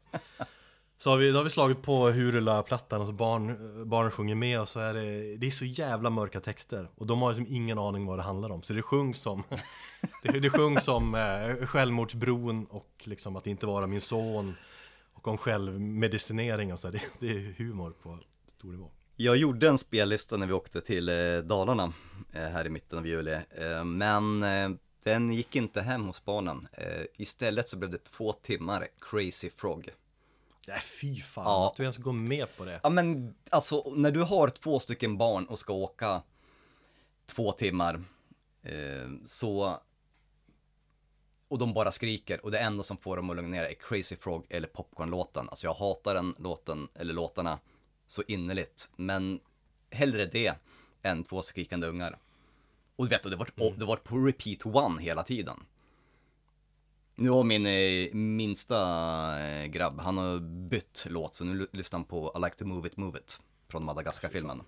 [SPEAKER 1] Så har vi, då har vi slagit på Hurula-plattan och så barn, barnen sjunger med och så är det, det är så jävla mörka texter. Och de har liksom ingen aning vad det handlar om. Så det sjungs som Det, det sjungs som eh, självmordsbron och liksom att inte vara min son Och om självmedicinering och så det, det är humor på stor nivå.
[SPEAKER 2] Jag gjorde en spellista när vi åkte till eh, Dalarna eh, här i mitten av juli. Eh, Men eh, den gick inte hem hos barnen. Eh, Istället så blev det två timmar Crazy Frog.
[SPEAKER 1] Nej fy fan, ja. att du ens går med på det.
[SPEAKER 2] Ja men alltså när du har två stycken barn och ska åka två timmar eh, så och de bara skriker och det enda som får dem att lugna ner är Crazy Frog eller Popcorn-låten. Alltså jag hatar den låten, eller låtarna, så innerligt. Men hellre det än två skrikande ungar. Och du vet, det var, mm. det var på repeat one hela tiden. Nu har min eh, minsta eh, grabb, han har bytt låt så nu lyssnar han på I like to move it, move it från Madagaskar-filmen.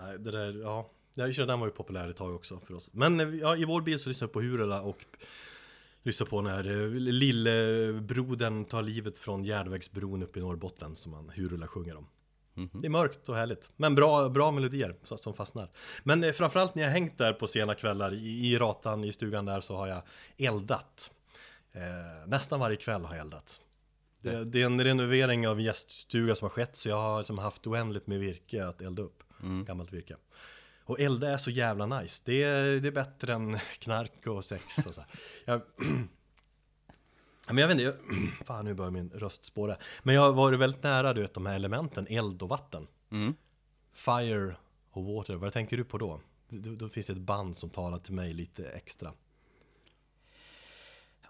[SPEAKER 1] Nej, det där, ja, den var ju populär ett tag också för oss. Men eh, ja, i vår bil så lyssnar vi på Hurula och lyssnar på när lillebrodern tar livet från järnvägsbron uppe i Norrbotten som han Hurula sjunger om. Mm -hmm. Det är mörkt och härligt, men bra, bra melodier som fastnar. Men framförallt när jag hängt där på sena kvällar i, i ratan i stugan där så har jag eldat. Eh, nästan varje kväll har jag eldat. Det, det, är en renovering av gäststuga som har skett så jag har liksom haft oändligt med virke att elda upp. Mm. Gammalt virke. Och elda är så jävla nice. Det är, det är bättre än knark och sex och så. Jag, men jag vet inte, jag, fan nu börjar min röst spåra. Men jag har varit väldigt nära du vet de här elementen, eld och vatten. Mm. Fire och Water, vad tänker du på då? Då, då finns det ett band som talar till mig lite extra.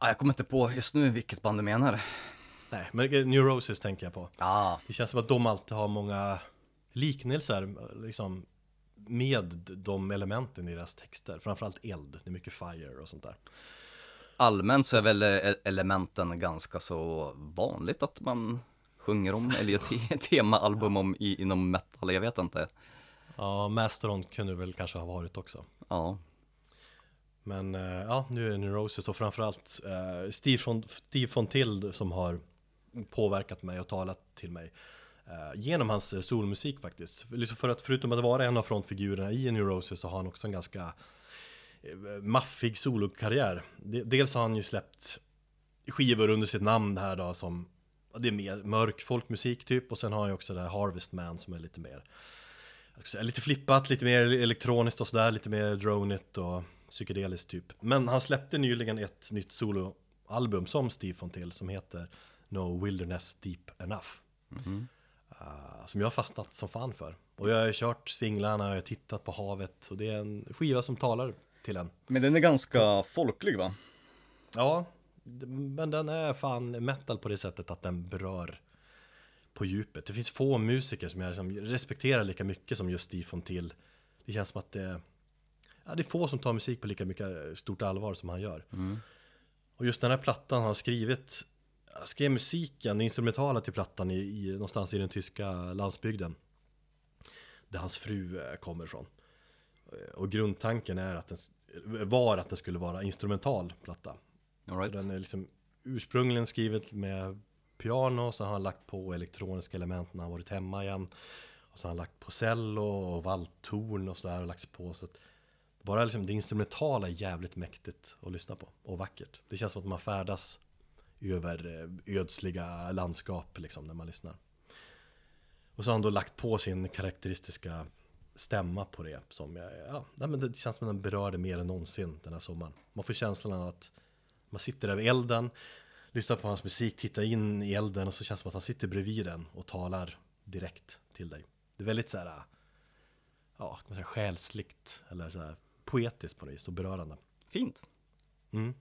[SPEAKER 2] Ja, jag kommer inte på just nu vilket band du menar.
[SPEAKER 1] Nej, men New Roses tänker jag på.
[SPEAKER 2] Ja,
[SPEAKER 1] Det känns som att de alltid har många liknelser liksom, med de elementen i deras texter. Framförallt eld, det är mycket fire och sånt där.
[SPEAKER 2] allmänt så är väl eh, elementen ganska så vanligt att man sjunger om, eller gör te- temaalbum om i, inom metal, jag vet inte.
[SPEAKER 1] Ja, Mastodon kunde väl kanske ha varit också.
[SPEAKER 2] Ja,
[SPEAKER 1] men eh, ja, nu är det New Roses och framförallt eh, Steve, von, Steve von Tild som har påverkat mig och talat till mig eh, genom hans eh, solmusik faktiskt. Liksom för att förutom att vara en av frontfigurerna i New Roses så har han också en ganska eh, maffig solokarriär. Dels har han ju släppt skivor under sitt namn här då som det är mer mörk folkmusik typ och sen har han ju också det här Harvest Man som är lite mer jag ska säga, lite flippat, lite mer elektroniskt och sådär, lite mer dronigt och psykedeliskt typ. Men han släppte nyligen ett nytt soloalbum som Steve von Till som heter No Wilderness Deep Enough. Uh, som jag har fastnat som fan för. Och jag har kört singlarna, jag har tittat på havet och det är en skiva som talar till en.
[SPEAKER 2] men den är ganska folklig va?
[SPEAKER 1] Ja, men den är fan metal på det sättet att den berör på djupet. Det finns få musiker som jag liksom respekterar lika mycket som just Steve von Till. Det känns som att det, ja, det är få som tar musik på lika mycket stort allvar som han gör. Och just den här plattan han har skrivit, han skrev musiken, det instrumentala till plattan i, i, någonstans i den tyska landsbygden. Där hans fru eh, kommer ifrån. Eh, Och grundtanken är att den, var att den skulle vara instrumental platta.
[SPEAKER 2] Right.
[SPEAKER 1] Så den är liksom ursprungligen skrivet med piano, så har han lagt på elektroniska element när han varit hemma igen. Och så har han lagt på cello och valttorn och sådär och lagt på. Så att bara liksom det instrumentala är jävligt mäktigt att lyssna på och vackert. Det känns som att man färdas över eh, ödsliga landskap liksom när man lyssnar. Och så har han då lagt på sin karaktäristiska stämma på det som jag, ja, nej, men det känns som att den berörde mer än någonsin den här sommaren. Man får känslan av att man sitter där vid elden, lyssnar på hans musik, tittar in i elden och så känns det som att han sitter bredvid den och talar direkt till dig. Det är väldigt så här, ja, kan man säga, själsligt eller så här poetiskt på något vis och berörande.
[SPEAKER 2] Fint.
[SPEAKER 1] Mm.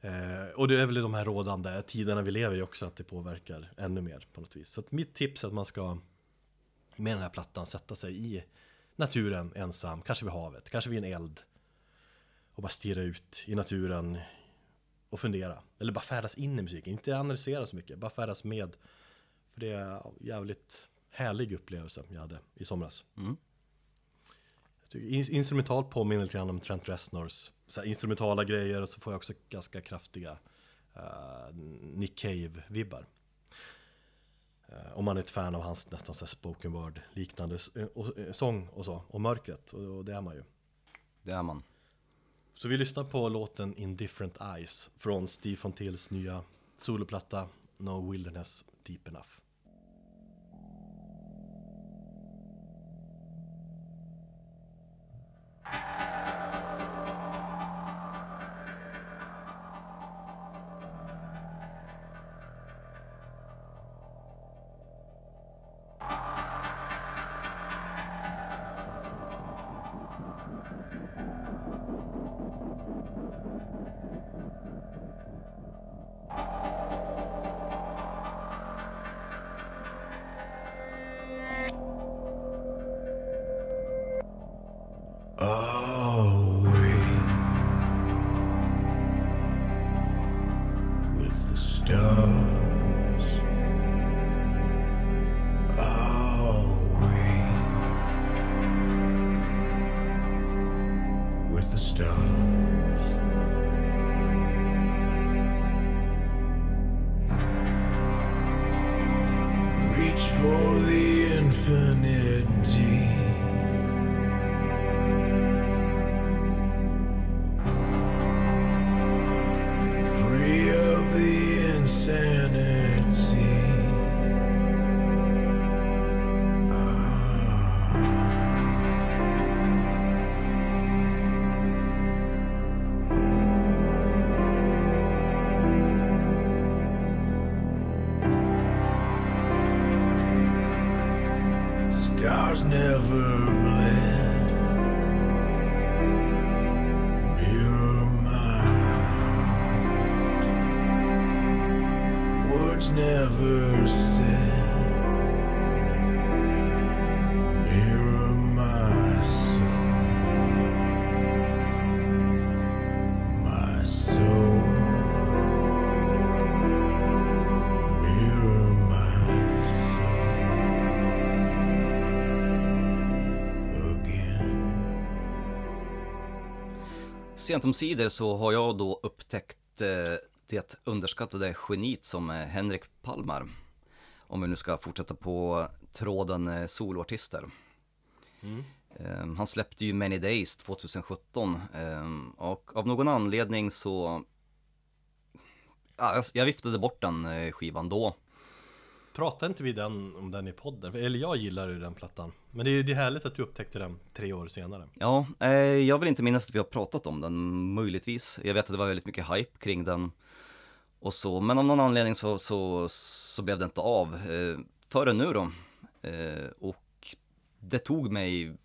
[SPEAKER 1] Eh, och det är väl de här rådande tiderna vi lever i också att det påverkar ännu mer på något vis. Så att mitt tips är att man ska med den här plattan sätta sig i naturen ensam, kanske vid havet, kanske vid en eld och bara stirra ut i naturen och fundera. Eller bara färdas in i musiken, inte analysera så mycket, bara färdas med. För det är en jävligt härlig upplevelse jag hade i somras.
[SPEAKER 2] Mm.
[SPEAKER 1] In- instrumentalt påminner lite grann om Trent Reznors instrumentala grejer och så får jag också ganska kraftiga eh, Nick Cave-vibbar. Eh, om man är ett fan av hans nästan så spoken word liknande s- eh, sång och så, och mörkret, och, och det är man ju.
[SPEAKER 2] Det är man.
[SPEAKER 1] Så vi lyssnar på låten Indifferent Eyes från Steve von Tills nya soloplatta No Wilderness Deep Enough.
[SPEAKER 2] Sent omsider så har jag då upptäckt eh, det underskattade geniet som är Henrik Palmar. Om vi nu ska fortsätta på tråden eh, soloartister. Eh, han släppte ju Many Days 2017 eh, och av någon anledning så ja, jag- viftade bort den eh, skivan då.
[SPEAKER 1] Pratade inte vi den, om den i podden? Eller jag gillar ju den plattan men det är ju det härligt att du upptäckte den tre år senare
[SPEAKER 2] Ja, eh, jag vill inte minnas att vi har pratat om den, möjligtvis. Jag vet att det var väldigt mycket hype kring den och så, men av någon anledning så, så, så blev det inte av eh, förrän nu då. Eh, och det tog mig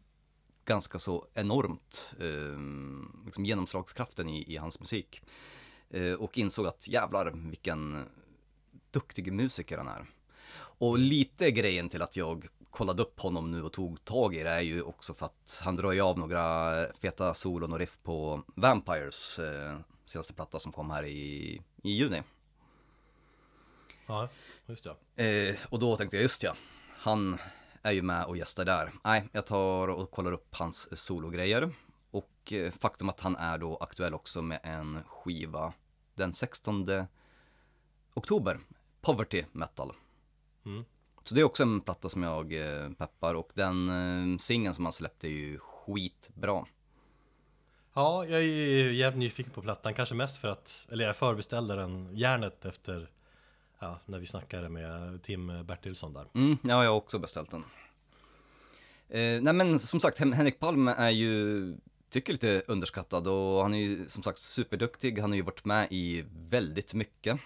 [SPEAKER 2] ganska så enormt, eh, liksom genomslagskraften i, i hans musik. Eh, och insåg att jävlar vilken duktig musiker han är. Och lite grejen till att jag kollade upp honom nu och tog tag i det är ju också för att han drar ju av några feta solon och riff på Vampires eh, senaste platta som kom här i, i juni.
[SPEAKER 1] Ja, just det
[SPEAKER 2] Eh, och då tänkte jag just ja, han är ju med och gästar där. Nej, jag tar och kollar upp hans sologrejer. Och eh, faktum att han är då aktuell också med en skiva den 16 oktober. Poverty Metal.
[SPEAKER 1] Mm.
[SPEAKER 2] Så det är också en platta som jag eh, peppar och den eh, singeln som han släppte är ju skitbra.
[SPEAKER 1] Ja, jag är jävligt nyfiken på plattan Kanske mest för att, eller jag förbeställde den järnet efter Ja, när vi snackade med Tim Bertilsson där
[SPEAKER 2] Mm, ja, jag har också beställt den. Eh, nej men som sagt, Hen- Henrik Palm är ju, tycker lite underskattad och han är ju som sagt superduktig. Han har ju varit med i väldigt mycket.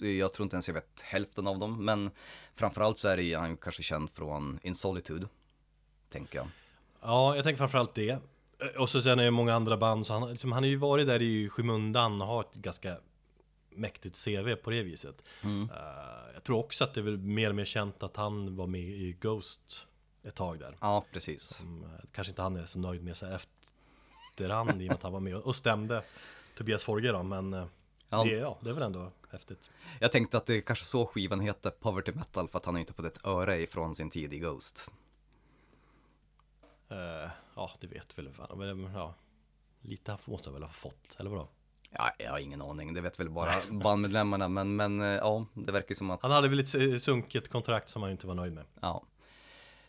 [SPEAKER 2] Jag tror inte ens jag vet hälften av dem, men framförallt så är det han kanske känd från In Solitude, tänker jag.
[SPEAKER 1] Ja, jag tänker framförallt det Och så sen är det många andra band så han, liksom, han har ju varit där i skymundan och har ett ganska mäktigt CV på det viset
[SPEAKER 2] Mm.
[SPEAKER 1] Eh, Jag tror också att det är väl mer och mer känt att han var med i Ghost ett tag där
[SPEAKER 2] Ja, precis.
[SPEAKER 1] Mm, Kanske inte han är så nöjd med sig efterhand i och med att han var med och stämde Tobias Forge då, men eh,
[SPEAKER 2] Ja.
[SPEAKER 1] det, ja, det är väl ändå häftigt
[SPEAKER 2] Jag tänkte att det är kanske så skivan heter, Poverty Metal, för att han har inte fått ett öre ifrån sin tid i Ghost.
[SPEAKER 1] Eh, Ja, det vet väl fan, men ja Lite måste han väl ha fått, eller vadå?
[SPEAKER 2] Ja, jag har ingen aning, det vet väl bara bandmedlemmarna, men, men eh, ja, det verkar som att
[SPEAKER 1] Han hade väl ett eh, sunkigt kontrakt som han inte var nöjd med
[SPEAKER 2] Ja.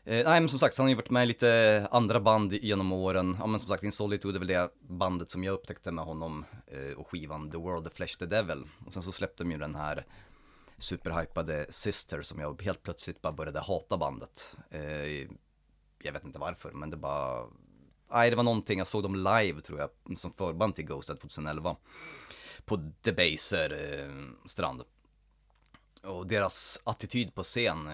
[SPEAKER 2] Eh, nej men som sagt, han har ju varit med i lite andra band genom åren. Ja men som sagt, In Solitude är väl det bandet som jag upptäckte med honom eh, och skivan The World, The Flesh, The Devil. Och sen så släppte de ju den här superhypade Sister som jag helt plötsligt bara började hata bandet. Eh, jag vet inte varför, men det bara... Nej, det var någonting, jag såg dem live tror jag, som förband till Ghosted 2011. På Debaser eh, strand. Och deras attityd på scen, eh,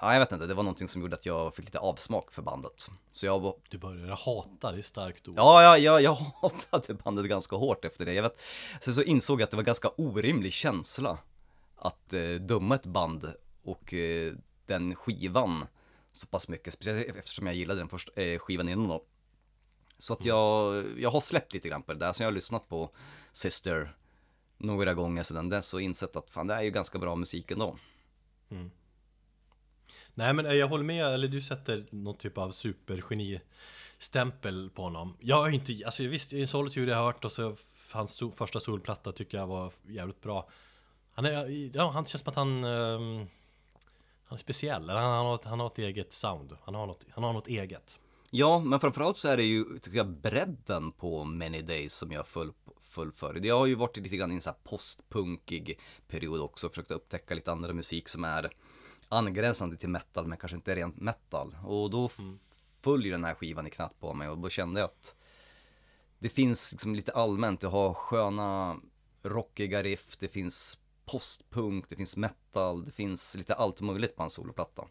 [SPEAKER 2] ja, jag vet inte, det var någonting som gjorde att jag fick lite avsmak för bandet. Så jag
[SPEAKER 1] Du började hata, det är starkt ord
[SPEAKER 2] ja, ja, ja, jag hatade bandet ganska hårt efter det. Jag vet, sen så insåg jag att det var ganska orimlig känsla att eh, döma ett band och eh, den skivan så pass mycket, speciellt eftersom jag gillade den första eh, skivan innan då. Så att jag, jag har släppt lite grann på det där, så jag har lyssnat på Sister några gånger sedan dess och insett att fan det är ju ganska bra musik ändå.
[SPEAKER 1] Nej men eh, jag håller med, eller du sätter någon typ av supergeni stämpel på honom. Jag har ju inte, alltså visst, i Solitude har jag hört och så hans so- första solplatta tycker jag var jävligt bra. Han är, ja han känns som att han ehm, Han är speciell, han, han, har, han har ett eget sound. Han har något, han har något eget.
[SPEAKER 2] Ja, men framförallt så är det ju, tycker jag, bredden på Many Days som jag föll, föll för. Det har ju varit lite grann i en så här postpunkig period också, försökt upptäcka lite andra musik som är angränsande till metal, men kanske inte rent metal. Och då mm. följer den här skivan i knät på mig och då kände jag att det finns liksom lite allmänt, det har sköna rockiga riff, det finns postpunk, det finns metal, det finns lite allt möjligt på en soloplatta.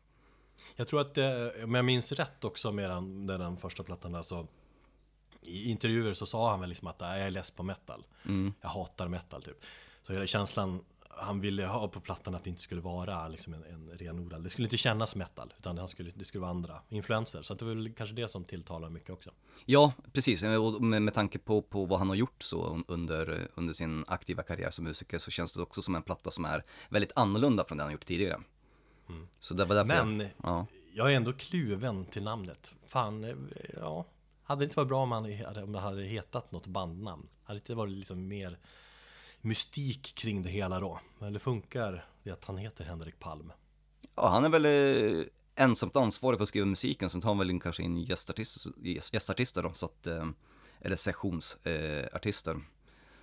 [SPEAKER 1] Jag tror att det, om jag minns rätt också med den, den, den första plattan där så I intervjuer så sa han väl liksom att "Nej, jag är less på metal. Jag hatar metal typ. Så hela känslan han ville ha på plattan att det inte skulle vara liksom en, en renodlad Det skulle inte kännas metal Utan han skulle, det skulle vara andra influenser. Så det var väl kanske det som tilltalar mycket också.
[SPEAKER 2] Ja, precis. Och med, med tanke på, på vad han har gjort så under, under sin aktiva karriär som musiker så känns det också som en platta som är väldigt annorlunda från det han gjort tidigare. Så det var därför
[SPEAKER 1] Men
[SPEAKER 2] jag, ja.
[SPEAKER 1] jag är ändå kluven till namnet. Fan, eh, ja Hade det inte varit bra om, han, om det hade hetat något bandnamn Hade det inte varit liksom mer mystik kring det hela då? Eller funkar det att han heter Henrik Palm?
[SPEAKER 2] ja, han är väl eh, ensamt ansvarig för att skriva musiken, sen tar han väl in kanske in gästartister, gäst- gästartister då, så att, eh, eller sessionsartister eh,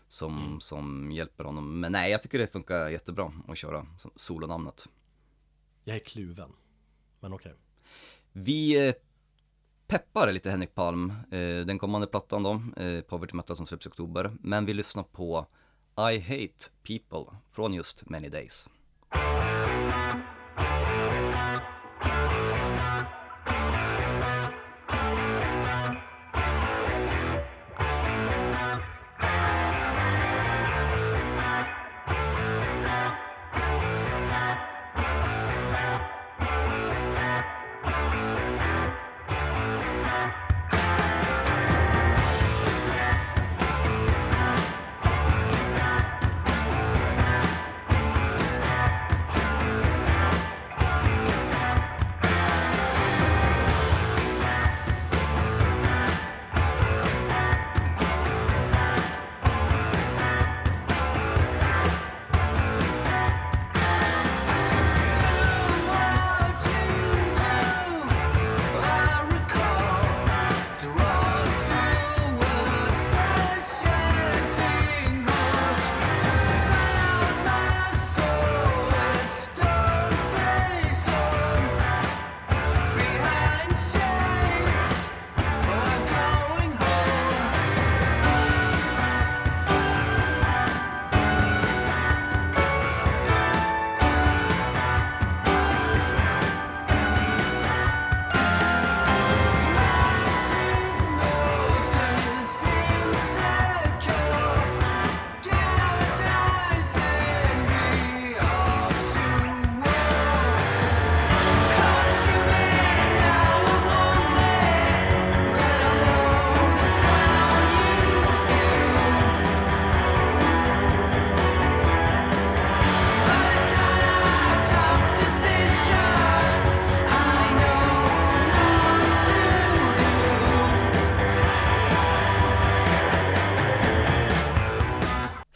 [SPEAKER 2] som, som hjälper honom. Men nej, jag tycker det funkar jättebra att köra solonamnet.
[SPEAKER 1] Jag är kluven Men okej
[SPEAKER 2] Vi eh, peppar lite Henrik Palm, eh, den kommande plattan då, eh, Poverty Metal som släpps i oktober. Men vi lyssnar på I Hate People från just Many Days.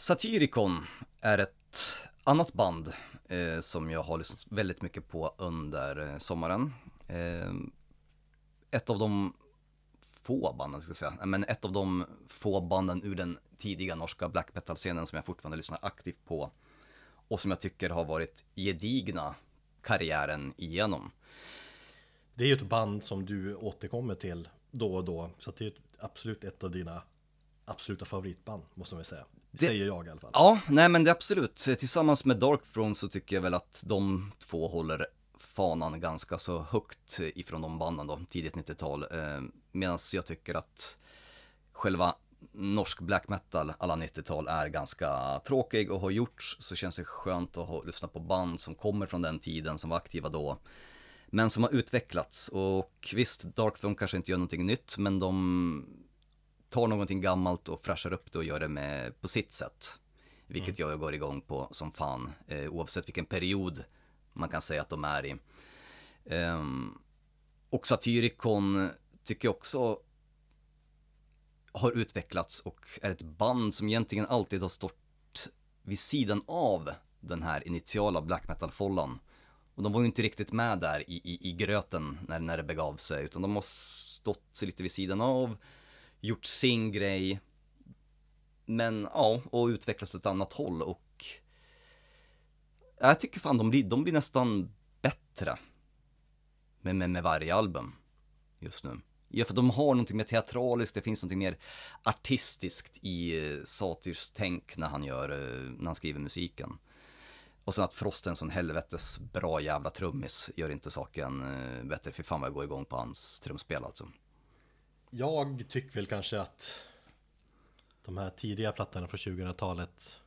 [SPEAKER 2] Satyricon är ett annat band eh, som jag har lyssnat väldigt mycket på under eh, sommaren. Eh, ett av de få banden, ska jag säga, eh, men ett av de få banden ur den tidiga norska black metal-scenen som jag fortfarande lyssnar aktivt på och som jag tycker har varit gedigna karriären igenom.
[SPEAKER 1] Det är ju ett band som du återkommer till då och då Så det är absolut ett av dina absoluta favoritband måste man säga säga Säger jag i alla fall
[SPEAKER 2] Ja, nej men det är absolut. Tillsammans med Dark Throne så tycker jag väl att de två håller fanan ganska så högt ifrån de banden då, tidigt 90-tal. Eh, Medan jag tycker att själva norsk black metal alla 90-tal är ganska tråkig och har gjorts så känns det skönt att ha, lyssna på band som kommer från den tiden, som var aktiva då. Men som har utvecklats och visst, Dark Throne kanske inte gör någonting nytt men de tar någonting gammalt och fräschar upp det och gör det med, på sitt sätt. Vilket jag går igång på som fan, eh, oavsett vilken period man kan säga att de är i. Ehm, och Satyricon tycker jag också har utvecklats och är ett band som egentligen alltid har stått vid sidan av den här initiala black metal-follan. Och de var ju inte riktigt med där i, i, i gröten när, när det begav sig, utan de har stått lite vid sidan av, gjort sin grej, men ja, och utvecklats åt ett annat håll och jag tycker fan de blir, de blir nästan bättre med, med, med varje album just nu. Ja, för de har någonting mer teatraliskt, det finns någonting mer artistiskt i eh, Satyrs tänk när han gör, eh, när han skriver musiken. Och sen att Frost är en sån helvetes bra jävla trummis gör inte saken eh, bättre. Fy fan vad jag går igång på hans trumspel alltså.
[SPEAKER 1] Jag tycker väl kanske att de här tidiga plattorna från 2000-talet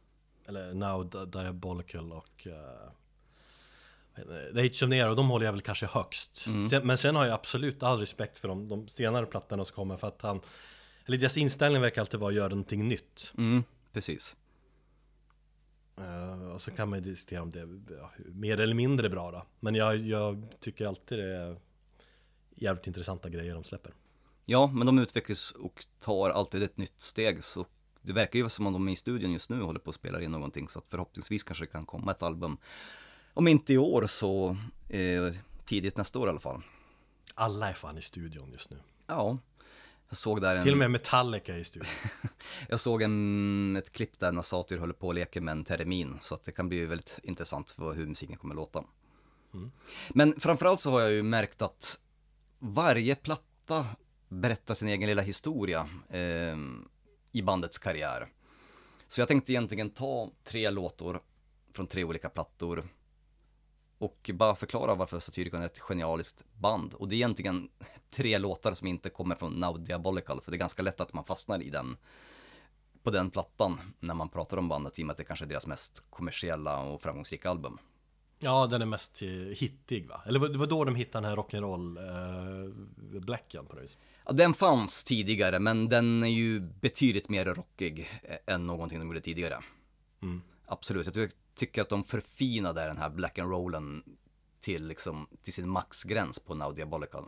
[SPEAKER 1] eller Now Di- Diabolical och uh, The Age of Nero, de håller jag väl kanske högst. Sen, men sen har jag absolut all respekt för de, de senare plattorna som kommer för att han, eller deras inställning verkar alltid vara att göra någonting nytt.
[SPEAKER 2] Mm, precis.
[SPEAKER 1] Eh, och så kan man ju diskutera om det är ja, mer eller mindre bra då. Men jag, jag tycker alltid det är jävligt intressanta grejer de släpper.
[SPEAKER 2] Ja, men de utvecklas och tar alltid ett nytt steg. Så det verkar ju som om de i studion just nu håller på att spela in någonting. Så att förhoppningsvis kanske det kan komma ett album. Om inte i år så eh, tidigt nästa år i alla fall.
[SPEAKER 1] Alla är fan i studion just nu.
[SPEAKER 2] Ja, jag såg där en...
[SPEAKER 1] Till och med Metallica i studion.
[SPEAKER 2] Jag såg en, ett klipp där när Satyr håller på och leker med en termin, så att det kan bli väldigt intressant för hur musiken kommer låta. Men framförallt så har jag ju märkt att varje platta berätta sin egen lilla historia eh, i bandets karriär. Så jag tänkte egentligen ta tre låtar från tre olika plattor och bara förklara varför Satyricon är ett genialiskt band. Och det är egentligen tre låtar som inte kommer från Now Diabolical, för det är ganska lätt att man fastnar i den på den plattan när man pratar om bandet i och med att det kanske är deras mest kommersiella och framgångsrika album.
[SPEAKER 1] Ja, den är mest eh, hittig va? Eller det var då de hittade den här rock'n'roll-blacken eh, på det vis.
[SPEAKER 2] Ja, den fanns tidigare, men den är ju betydligt mer rockig eh, än någonting de gjorde tidigare.
[SPEAKER 1] Mm.
[SPEAKER 2] Absolut, jag ty- tycker att de förfinade den här black and rollen till, liksom, till sin maxgräns på Now Diabolical.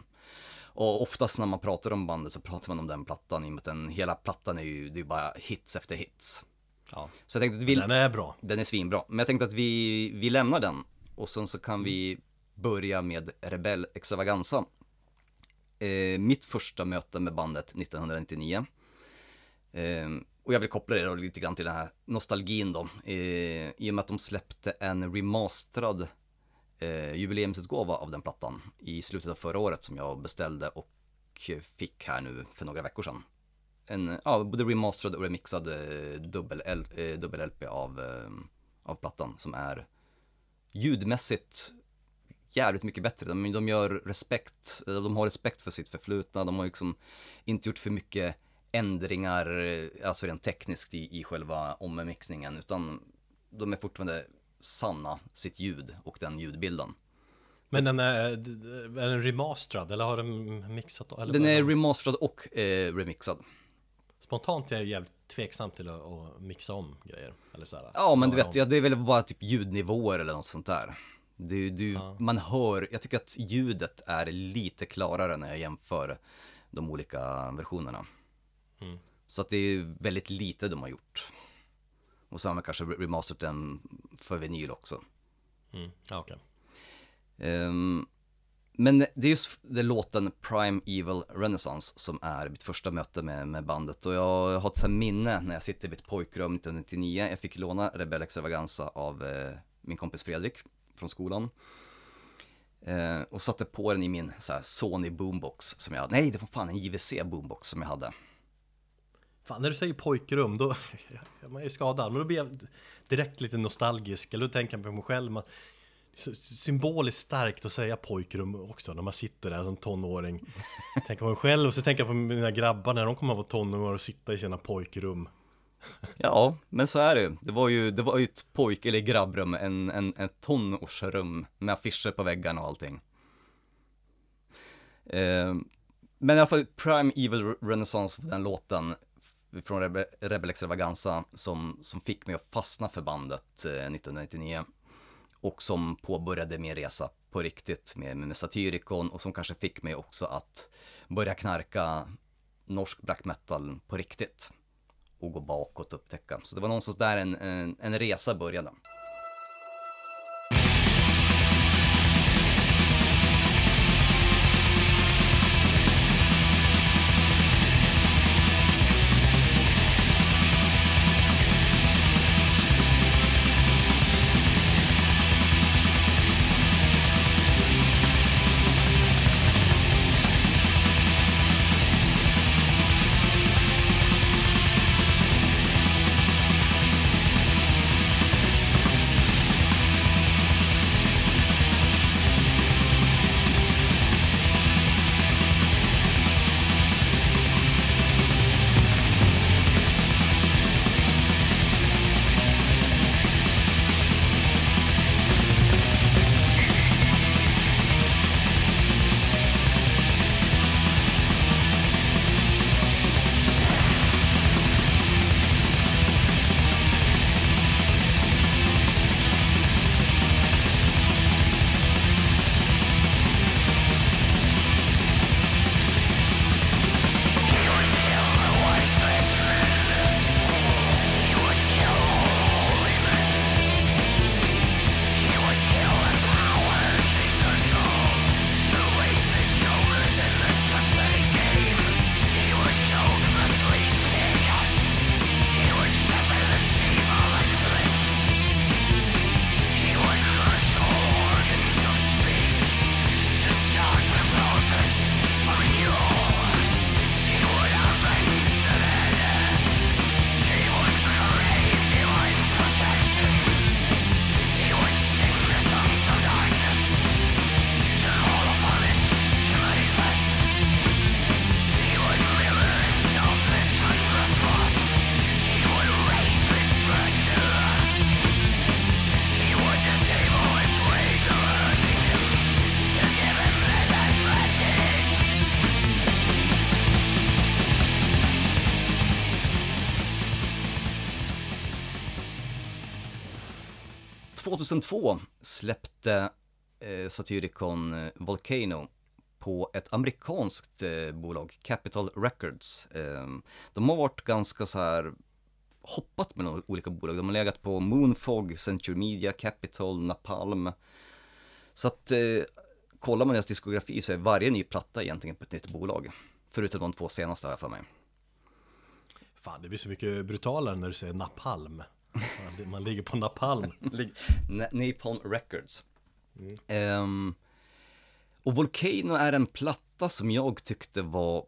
[SPEAKER 2] Och oftast när man pratar om bandet så pratar man om den plattan i och med att den, hela plattan är ju, det är bara hits efter hits.
[SPEAKER 1] Ja,
[SPEAKER 2] Så jag tänkte att vi,
[SPEAKER 1] den är bra.
[SPEAKER 2] den är svinbra, men jag tänkte att vi, vi lämnar den och sen så kan vi börja med Rebell Extravaganza. Eh, mitt första möte med bandet 1999. Eh, och jag vill koppla det då lite grann till den här nostalgin då. Eh, I och med att de släppte en remasterad eh, jubileumsutgåva av den plattan i slutet av förra året som jag beställde och fick här nu för några veckor sedan. En, ja, både remasterad och remixad eh, dubbel-LP eh, dubbel LP av, eh, av plattan som är ljudmässigt jävligt mycket bättre. De, de gör respekt, eh, de har respekt för sitt förflutna, de har liksom inte gjort för mycket ändringar, eh, alltså rent tekniskt i, i själva ommixningen, utan de är fortfarande sanna sitt ljud och den ljudbilden.
[SPEAKER 1] Men den är, är den remasterad eller har den mixat? Eller
[SPEAKER 2] Den är remasterad och eh, remixad.
[SPEAKER 1] Spontant är jag jävligt tveksam till att, att mixa om grejer. Eller så här.
[SPEAKER 2] Ja, men du vet, ja, det är väl bara typ ljudnivåer eller något sånt där. Du, du,
[SPEAKER 1] Ja.
[SPEAKER 2] Man hör, jag tycker att ljudet är lite klarare när jag jämför de olika versionerna.
[SPEAKER 1] Mm.
[SPEAKER 2] Så att det är väldigt lite de har gjort. Och så har man kanske remasterat den för vinyl också.
[SPEAKER 1] Mm. Ja, okej.
[SPEAKER 2] Ehm, men det är just det låten Prime Evil Renaissance som är mitt första möte med, med bandet. Och jag har ett minne när jag sitter i mitt pojkrum 1999. Jag fick låna Rebel Extravaganza av eh, min kompis Fredrik från skolan. Eh, och satte på den i min så här, Sony boombox som jag hade. Nej, det var fan en JVC boombox som jag hade.
[SPEAKER 1] Fan, när du säger pojkrum, då... Man är ju skadad, men då blir jag direkt lite nostalgisk. Eller då tänker jag på mig själv. Man, symboliskt starkt att säga pojkrum också, när man sitter där som tonåring. tänker på mig själv, och så tänker jag på mina grabbar när de kommer att vara tonåringar och sitta i sina pojkrum.
[SPEAKER 2] Ja, men så är det ju. Det var ju, det var ju ett pojk eller grabbrum, en, en, ett tonårsrum med affischer på väggarna och allting. Eh, men i alla fall Prime Evil Renaissance, den låten från Rebe Rebel Extravaganza som, som fick mig att fastna för bandet eh, 1999. Och som påbörjade min resa på riktigt med, med Satyricon och som kanske fick mig också att börja knarka norsk black metal på riktigt och gå bakåt och upptäcka. Så det var någonstans där en, en, en resa började. 2002 släppte eh, Satyricon eh, Volcano på ett amerikanskt eh, bolag, Capital Records. Eh, de har varit ganska så här hoppat mellan olika bolag. De har legat på Moonfog, Century Media, Capital, Napalm. Så att eh, kollar man deras diskografi så är varje ny platta egentligen på ett nytt bolag. Förutom de två senaste har jag för mig.
[SPEAKER 1] Fan, det blir så mycket brutalare när du säger napalm. Man- Man ligger på napalm.
[SPEAKER 2] Na- Napalm Records. Ehm, och Volcano är en platta som jag tyckte var,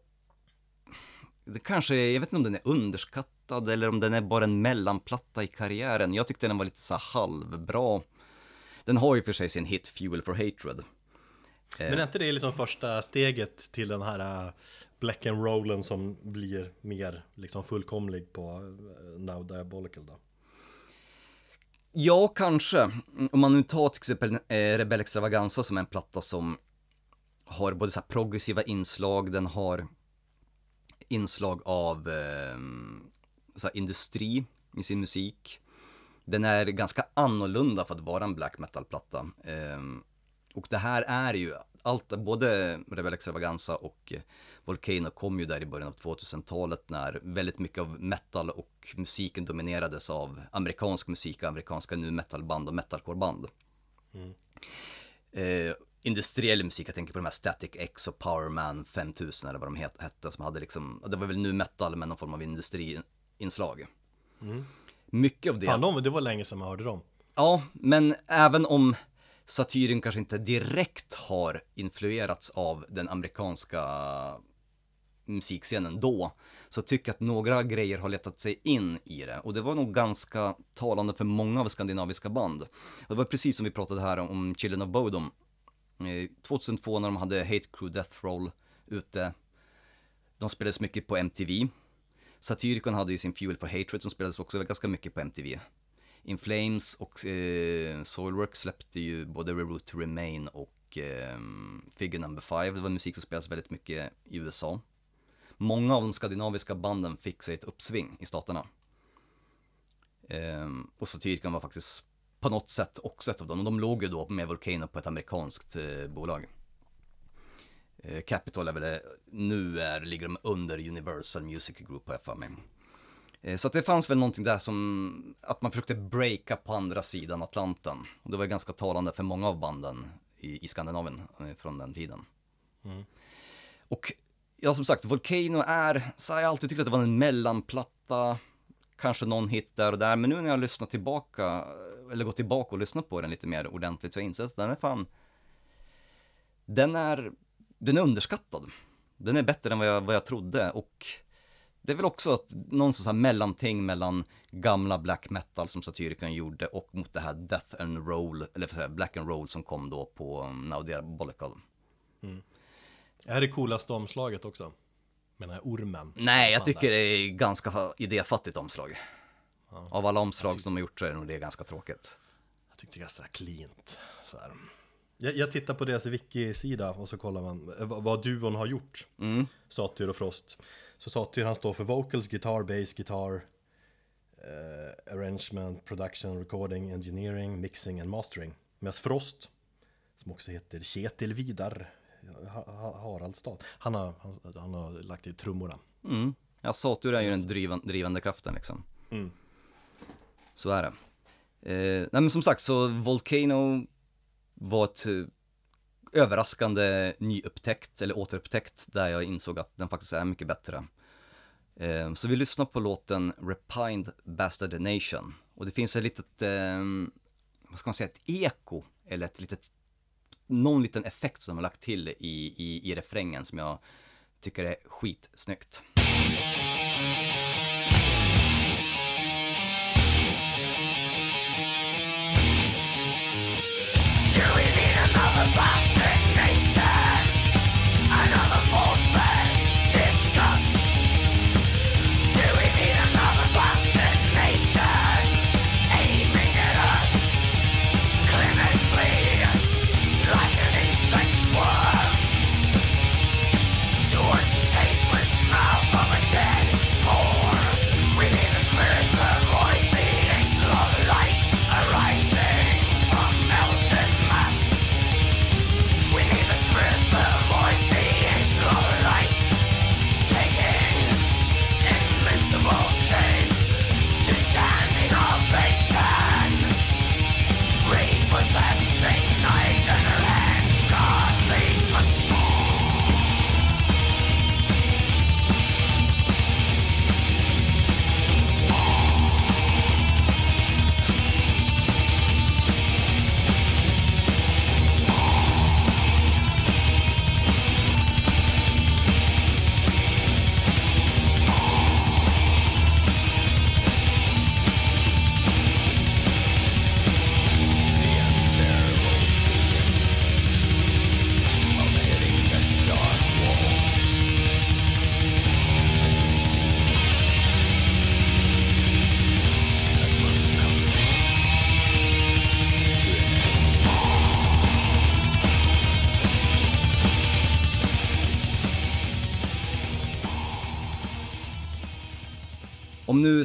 [SPEAKER 2] det kanske, jag vet inte om den är underskattad eller om den är bara en mellanplatta i karriären. Jag tyckte den var lite så halvbra. Den har ju för sig sin hit Fuel for Hatred.
[SPEAKER 1] Men är inte det liksom första steget till den här äh, black and rollen som blir mer liksom fullkomlig på äh, Now Diabolical då?
[SPEAKER 2] Ja, kanske. Mm, om man nu tar till exempel eh, Rebell Rebel Extravaganza som är en platta som har både så här progressiva inslag, den har inslag av eh, så här industri i sin musik. Den är ganska annorlunda för att vara en black metal-platta. Eh, och det här är ju, allt, både Rebel Extravaganza och eh, Volcano kom ju där i början av 2000-talet när väldigt mycket av metal och musiken dominerades av amerikansk musik, amerikanska nu metalband och metalcoreband. Eh, industriell musik, jag tänker på de här Static X och Powerman 5000 eller vad de het, hette, som hade liksom, det var väl nu metal med någon form av industriinslag. Mycket av det.
[SPEAKER 1] Fan, de, det var länge sedan man hörde dem.
[SPEAKER 2] Ja, men även om satyren kanske inte direkt har influerats av den amerikanska musikscenen då, så tycker jag att några grejer har letat sig in i det. Och det var nog ganska talande för många av skandinaviska band. Och det var precis som vi pratade här om, Children of Bodom. Eh, 2002 när de hade Hate Crew Death Roll ute. De spelades mycket på MTV. Satyricon hade ju sin Fuel for Hatred som spelades också ganska mycket på MTV. In Flames och eh, Soilwork släppte ju både Reroute to Remain och eh, Figure Number 5. Det var musik som spelades väldigt mycket i USA. Många av de skandinaviska banden fick sig ett uppsving i staterna. Eh, och Satyricon var faktiskt på något sätt också ett av dem. Och de låg ju då med Volcano på ett amerikanskt eh, bolag. Eh, Capital är väl, det- nu är, ligger de under Universal Music Group har jag för mig. Eh, Så att det fanns väl någonting där som, att man försökte breaka på andra sidan Atlanten. Och det var ganska talande för många av banden i, i Skandinavien eh, från den tiden. Och ja, som sagt, Volcano är, så har jag alltid tyckt att det var en mellanplatta, kanske någon hit där och där, men nu när jag lyssnar tillbaka, eller gått tillbaka och lyssnat på den lite mer ordentligt så har jag insett att den är fan, den är, den är underskattad. Den är bättre än vad jag, vad jag trodde och det är väl också ett, någon sån här mellanting mellan gamla black metal som Satyricon gjorde och mot det här death and roll, eller för att black and roll som kom då på um, Now Diabolical.
[SPEAKER 1] Är det coolaste omslaget också? Med den här ormen?
[SPEAKER 2] Nej, jag tycker det är ganska idéfattigt omslag. Av alla omslag som de har gjort så är det nog det ganska tråkigt.
[SPEAKER 1] Jag tyckte det var ganska cleant. Så här. Jag, jag tittar på deras wiki-sida och så kollar man eh, vad, vad duon har gjort.
[SPEAKER 2] Mm.
[SPEAKER 1] Satyr och Frost. Så Satyr han står för vocals, guitar, bass, guitar, eh, arrangement, production, recording, engineering, mixing and mastering. Medan Frost, som också heter Kjetil Vidar Ha- Ha- Haraldstad, han har, han, han har lagt i trummorna.
[SPEAKER 2] Mm. Ja, Satur är ju den drivan, drivande kraften liksom.
[SPEAKER 1] Mm.
[SPEAKER 2] Så är det. Eh, nej men som sagt så Volcano var ett eh, överraskande nyupptäckt, eller återupptäckt, där jag insåg att den faktiskt är mycket bättre. Eh, så vi lyssnar på låten Repined Bastard Nation. Och det finns ett litet, ehm, vad ska man säga, ett eko, eller ett litet, någon liten effekt som de har lagt till i, i, i refrängen som jag tycker är skitsnyggt.
[SPEAKER 3] Towards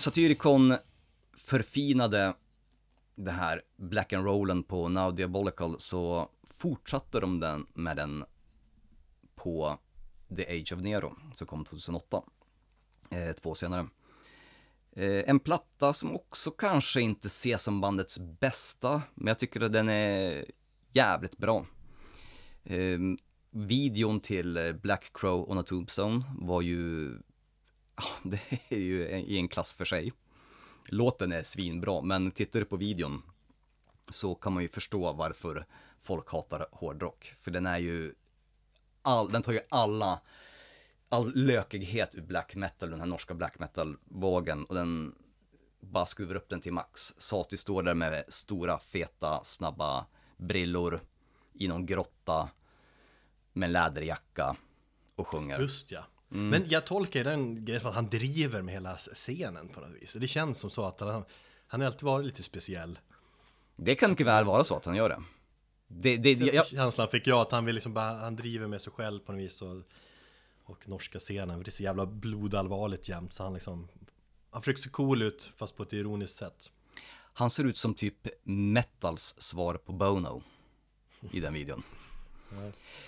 [SPEAKER 2] Satyricon förfinade det här black and rollen på Now Diabolical så fortsatte de den med den på The Age of Nero som kom 2008. Eh, två år senare. Eh, en platta som också kanske inte ses som bandets bästa, men jag tycker att den är jävligt bra. Eh, videon till Black Crow on a Tombstone var ju, det är ju i en klass för sig. Låten är svinbra, men tittar du på videon så kan man ju förstå varför folk hatar hårdrock. För den är ju, all, den tar ju alla, all lökighet ur black metal, den här norska black metal-vågen och den bara skruvar upp den till max. Sati står där med stora, feta, snabba brillor i någon grotta med läderjacka och sjunger.
[SPEAKER 1] Just ja.
[SPEAKER 2] Mm.
[SPEAKER 1] Men jag tolkar ju den grejen som att han driver med hela scenen på något vis. Det känns som så att han, han har alltid varit lite speciell.
[SPEAKER 2] Det kan mycket väl vara så att han gör det. Det, det, jag,
[SPEAKER 1] Känslan fick jag att han vill liksom bara, han driver med sig själv på något vis och, och norska scenen. För det är så jävla blodallvarligt jämt så han liksom Han försöker se cool ut fast på ett ironiskt sätt.
[SPEAKER 2] han ser ut som typ metals svar på Bono i den videon.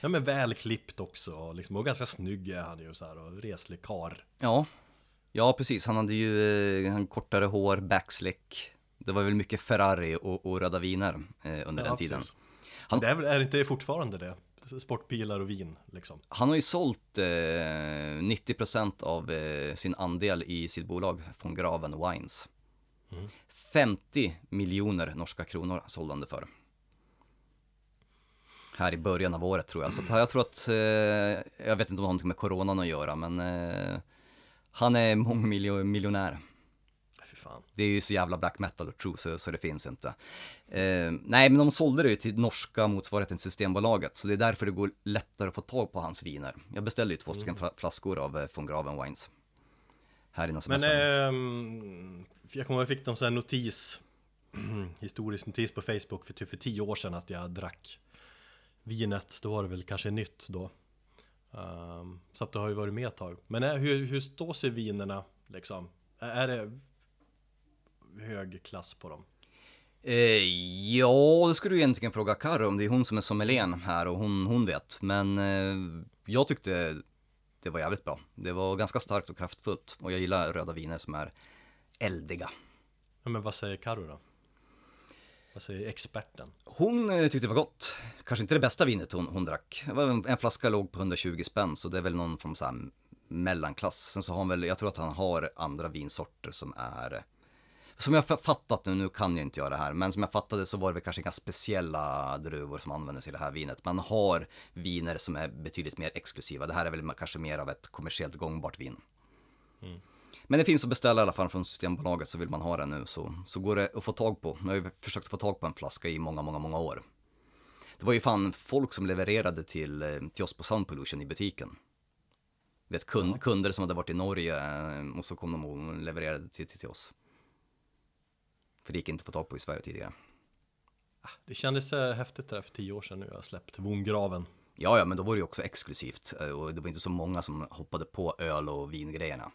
[SPEAKER 1] Ja men välklippt också liksom, och ganska snygg är han ju så här och reslig kar.
[SPEAKER 2] Ja, ja precis. Han hade ju eh, han kortare hår, backslick. Det var väl mycket Ferrari och, och röda viner eh, under
[SPEAKER 1] Ja,
[SPEAKER 2] den tiden.
[SPEAKER 1] precis.
[SPEAKER 2] Han-
[SPEAKER 1] Det är, väl- är inte det fortfarande det? Sportbilar och vin liksom.
[SPEAKER 2] Han har ju sålt eh, 90% av eh, sin andel i sitt bolag från Graven Wines. 50 miljoner norska kronor sålde han det för. Här i början av året tror jag. Så att jag tror att, eh, jag vet inte om det har någonting med coronan att göra, men eh, han är mångmiljonär. Det är ju så jävla black metal och true så, så det finns inte. Eh, nej, men de sålde det ju till norska motsvarigheten till Systembolaget, så det är därför det går lättare att få tag på hans viner. Jag beställde ju två stycken fla- flaskor av eh, von Graven Wines. Här innan
[SPEAKER 1] Men
[SPEAKER 2] semestern.
[SPEAKER 1] ehm, jag kommer ihåg jag fick någon sån här notis Historisk notis på Facebook för typ för tio år sedan att jag drack Vinet, då var det väl kanske nytt då Ehm, Så att det har ju varit med ett tag Men är, hur, hur står sig vinerna liksom? Är, är det hög klass på dem?
[SPEAKER 2] Eh, ja, det skulle du egentligen fråga Karo om. Det är hon som är sommelieren här och hon, hon vet. Men eh, jag tyckte det var jävligt bra. Det var ganska starkt och kraftfullt. Och jag gillar röda viner som är eldiga.
[SPEAKER 1] Ja, men vad säger Karo då? Vad säger experten?
[SPEAKER 2] Hon eh, tyckte det var gott. Kanske inte det bästa vinet hon, hon drack. En, flaska låg på 120 spänn, så det är väl någon från så mellanklass. Sen så har han väl, jag tror att han har andra vinsorter som är som jag fattat nu, nu kan jag inte göra det här, men som jag fattade så var det väl kanske inga speciella druvor som användes i det här vinet. Man har viner som är betydligt mer exklusiva. Det här är väl kanske mer av ett kommersiellt gångbart vin. Men det finns att beställa i alla fall från Systembolaget så vill man ha det nu så, så går det att få tag på. Jag har ju försökt få tag på en flaska i många, många, många år. Det var ju fan folk som levererade till, eh, till oss på Sound Pollution i butiken. Vet, kund, Kunder som hade varit i Norge eh, och så kom de och levererade till, till, till oss. För det gick inte att få tag på i Sverige tidigare.
[SPEAKER 1] Det kändes eh, häftigt där för tio år sedan nu jag har släppt Vongraven
[SPEAKER 2] Ja, ja, men då var det ju också exklusivt och det var inte så många som hoppade på öl och vingrejerna.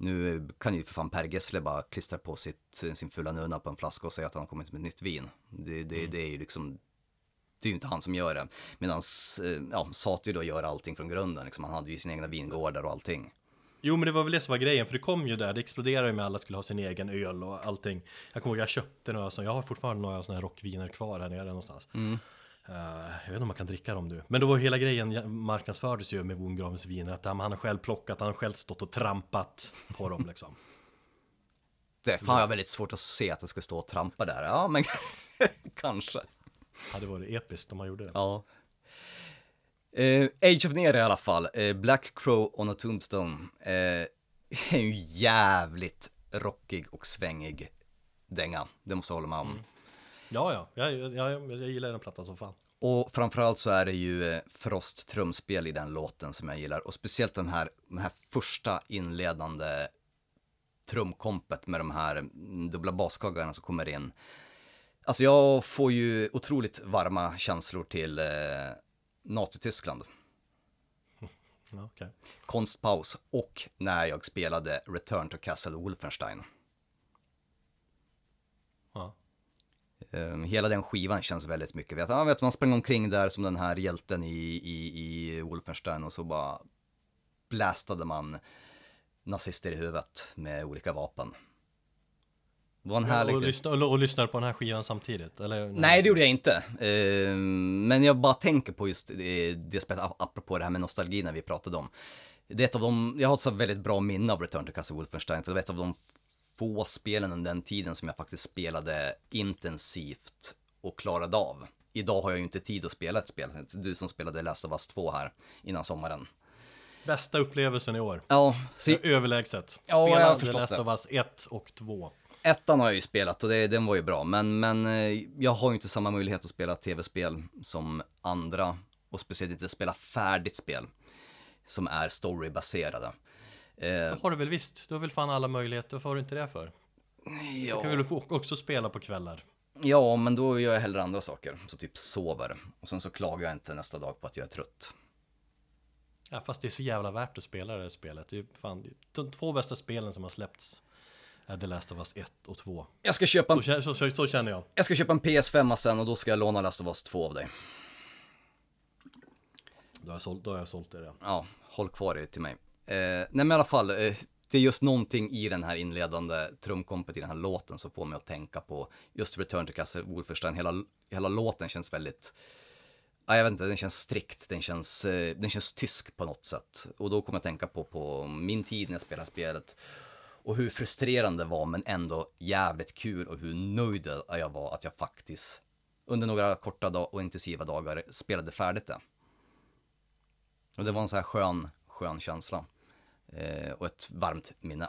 [SPEAKER 2] Nu kan ju för fan Per Gessle bara klistra på sitt, sin fulla nunna på en flaska och säga att han har kommit med nytt vin. Det, det, det är ju liksom, det är ju inte han som gör det. Medan, ja, Sati då gör allting från grunden, liksom. han hade ju sina egna vingårdar och allting.
[SPEAKER 1] Jo men det var väl det som var grejen, för det kom ju där, det exploderade ju med alla skulle ha sin egen öl och allting Jag kommer ihåg jag köpte några sådana, jag har fortfarande några sådana här rockviner kvar här nere någonstans Eh, Jag vet inte om man kan dricka dem nu Men då var hela grejen, marknadsfördes ju med Wongravens viner Att han har själv plockat, han har själv stått och trampat på dem liksom
[SPEAKER 2] Det är fan jag väldigt svårt att se att det ska stå och trampa där. Ja, men kanske.
[SPEAKER 1] Hade varit episkt om man gjorde det
[SPEAKER 2] Ja. Eh, Age of Nero i alla fall. Eh, Black Crow on a Tombstone. Eh, är ju jävligt rockig och svängig dänga. Det måste jag hålla med om.
[SPEAKER 1] Ja ja, jag, jag, jag, gillar den plattan som fan
[SPEAKER 2] Och framförallt så är det ju eh, Frost trumspel i den låten som jag gillar. Och speciellt den här, den här första inledande trumkompet med de här mm, dubbla baskaggarna som kommer in. Alltså jag får ju otroligt varma känslor till eh, Nazityskland.
[SPEAKER 1] Okej.
[SPEAKER 2] konstpaus och när jag spelade Return to Castle Wolfenstein.
[SPEAKER 1] Ja.
[SPEAKER 2] Ehm, hela den skivan känns väldigt mycket, vet, ja, vet, man sprang omkring där som den här hjälten i, i, i Wolfenstein och så bara blastade man nazister i huvudet med olika vapen. Det var en härlig...
[SPEAKER 1] Och, lyssna, och, och lyssnar på den här skivan samtidigt? Eller?
[SPEAKER 2] Nej, det gjorde jag inte. Ehm, men jag bara tänker på just det, det spelet, ap- apropå det här med nostalgi när vi pratade om. Det är ett av de, jag har ett så väldigt bra minne av Return to Castle Wolfenstein, för det var ett av de få spelen under den tiden som jag faktiskt spelade intensivt och klarade av. Idag har jag ju inte tid att spela ett spel, du som spelade Last of Us 2 här innan sommaren.
[SPEAKER 1] Bästa upplevelsen i år?
[SPEAKER 2] Ja, så,
[SPEAKER 1] Överlägset.
[SPEAKER 2] Ja, jag har förstått
[SPEAKER 1] Last
[SPEAKER 2] det.
[SPEAKER 1] of Us 1 och 2.
[SPEAKER 2] ettan har jag ju spelat och det, den var ju bra, men, men eh, jag har ju inte samma möjlighet att spela tv-spel som andra och speciellt inte spela färdigt spel som är storybaserade. Eh,
[SPEAKER 1] Det har du väl visst? Du har väl fan alla möjligheter, varför har du inte det för? Du kan
[SPEAKER 2] ja,
[SPEAKER 1] väl få- också spela på kvällar?
[SPEAKER 2] ja, men då gör jag hellre andra saker, så typ sover. Och sen så klagar jag inte nästa dag på att jag är trött.
[SPEAKER 1] Ja, fast det är så jävla värt att spela det här spelet. Det är fan de två bästa spelen som har släppts är The Last of Us 1 och 2.
[SPEAKER 2] Jag ska köpa
[SPEAKER 1] Så,
[SPEAKER 2] en,
[SPEAKER 1] kä- så, så, så känner jag.
[SPEAKER 2] jag ska köpa en PS5 sen och då ska jag låna Last of Us 2 av dig.
[SPEAKER 1] Då har jag sålt, då har jag sålt det.
[SPEAKER 2] Ja, håll kvar det till mig. Eh, nej men i alla fall, eh, det är just någonting i den här inledande trumkompet i den här låten som får mig att tänka på just Return to Castle Wolfenstein. Hela, hela låten känns väldigt, ja, jag vet inte, den känns strikt, den känns, eh, den känns tysk på något sätt. Och då kommer jag att tänka på, på min tid när jag spelade spelet. Och hur frustrerande det var men ändå jävligt kul och hur nöjd jag var att jag faktiskt under några korta dag- och intensiva dagar spelade färdigt det. Och det var en så här skön, skön känsla. Eh, och ett varmt minne.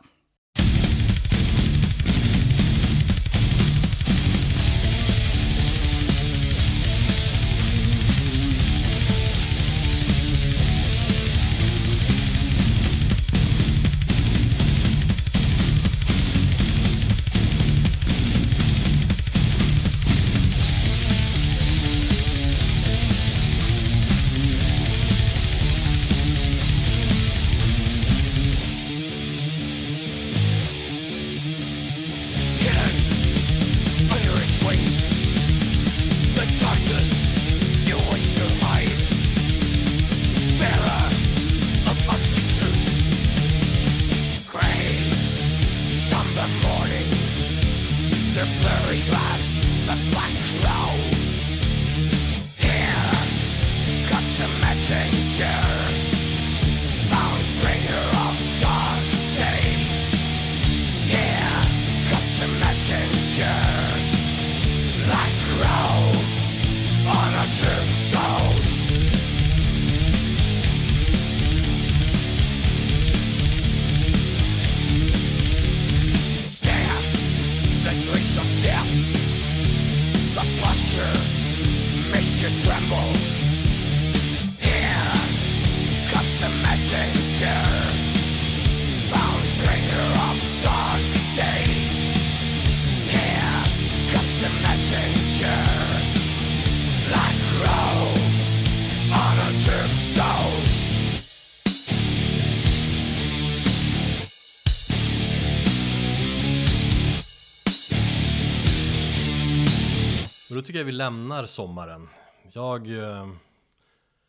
[SPEAKER 1] Tycker jag vi lämnar sommaren. Jag eh,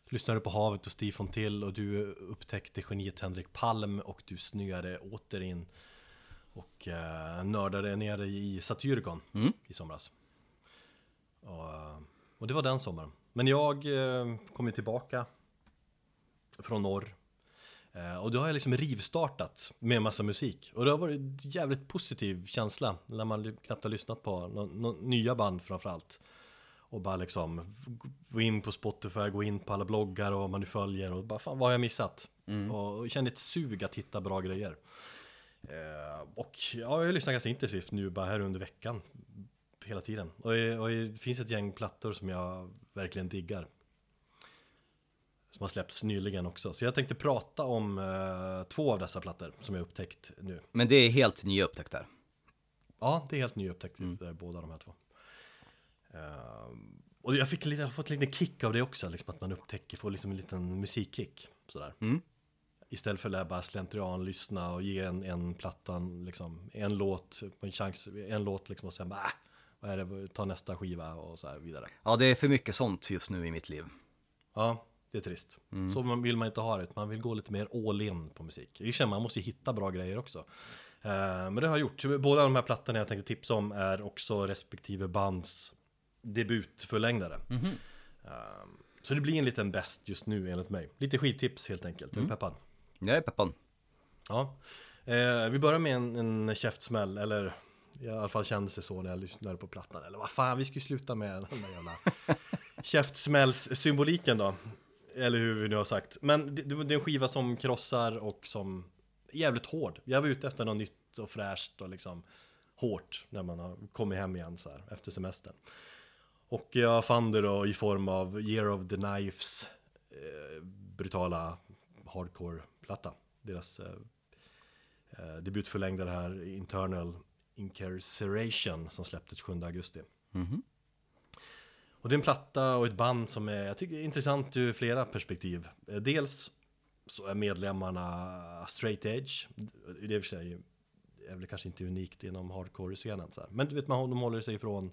[SPEAKER 1] lyssnade på Havet och Steve Fontill och du upptäckte geniet Henrik Palm och du snöade åter in och eh, nördade ner i Satyricon i somras. Och, eh, och det var den sommaren. Men jag eh, kom ju tillbaka från norr Eh, Och då har jag liksom rivstartat med massa musik Och det har varit en jävligt positiv känsla När man knappt har lyssnat på nå- nå- nya band framförallt Och bara liksom Gå in på Spotify, gå in på alla bloggar och vad man nu följer Och bara fan vad har jag missat? Och, och kände ett sug att hitta bra grejer eh, Och ja, jag lyssnar ganska intensivt nu bara här under veckan Hela tiden och, och det finns ett gäng plattor som jag verkligen diggar som har släppts nyligen också. Så jag tänkte prata om eh, två av dessa plattor som jag upptäckt nu.
[SPEAKER 2] Men det är helt nya upptäckter.
[SPEAKER 1] Ja, det är helt nyupptäckt, mm. båda de här två. Eh, och jag, fick lite, jag har fått lite kick av det också, liksom att man upptäcker, får liksom en liten musikkick. Sådär.
[SPEAKER 2] Mm.
[SPEAKER 1] Istället för att bara slentrian lyssna och ge en, en plattan liksom en låt, en chans, en låt liksom och sen bara äh, vad är det, ta nästa skiva och så här vidare.
[SPEAKER 2] Ja, det är för mycket sånt just nu i mitt liv.
[SPEAKER 1] Ja, det är trist. Så man vill man inte ha det. Man vill gå lite mer all in på musik. Jag känner man måste ju hitta bra grejer också. Eh, men det har jag gjort. Båda de här plattorna jag tänkte tipsa om är också respektive bands debutförlängdare. Eh, så det blir en liten bäst just nu enligt mig. Lite skittips helt enkelt. Är du peppad?
[SPEAKER 2] Jag är peppad.
[SPEAKER 1] Ja. Eh, vi börjar med en, en käftsmäll, eller i alla fall kändes det så när jag lyssnade på plattan. Eller vad fan, vi ska ju sluta med den där jävla käftsmällssymboliken då. Eller hur vi nu har sagt. Men det, det är en skiva som krossar och som är jävligt hård. Jag var ute efter något nytt och fräscht och liksom hårt när man har kommit hem igen så här efter semestern. Och jag fann det då i form av Year of the Knives eh, brutala hardcore-platta. Deras eh, eh, debutförlängda det här Internal Incarceration som släpptes 7 augusti.
[SPEAKER 2] Mhm.
[SPEAKER 1] Och det är en platta och ett band som är, jag tycker, är intressant ur flera perspektiv. Eh, Dels så är medlemmarna straight edge. Det är för sig är väl kanske inte unikt inom hardcore-scenen. Men du vet, man, de håller sig ifrån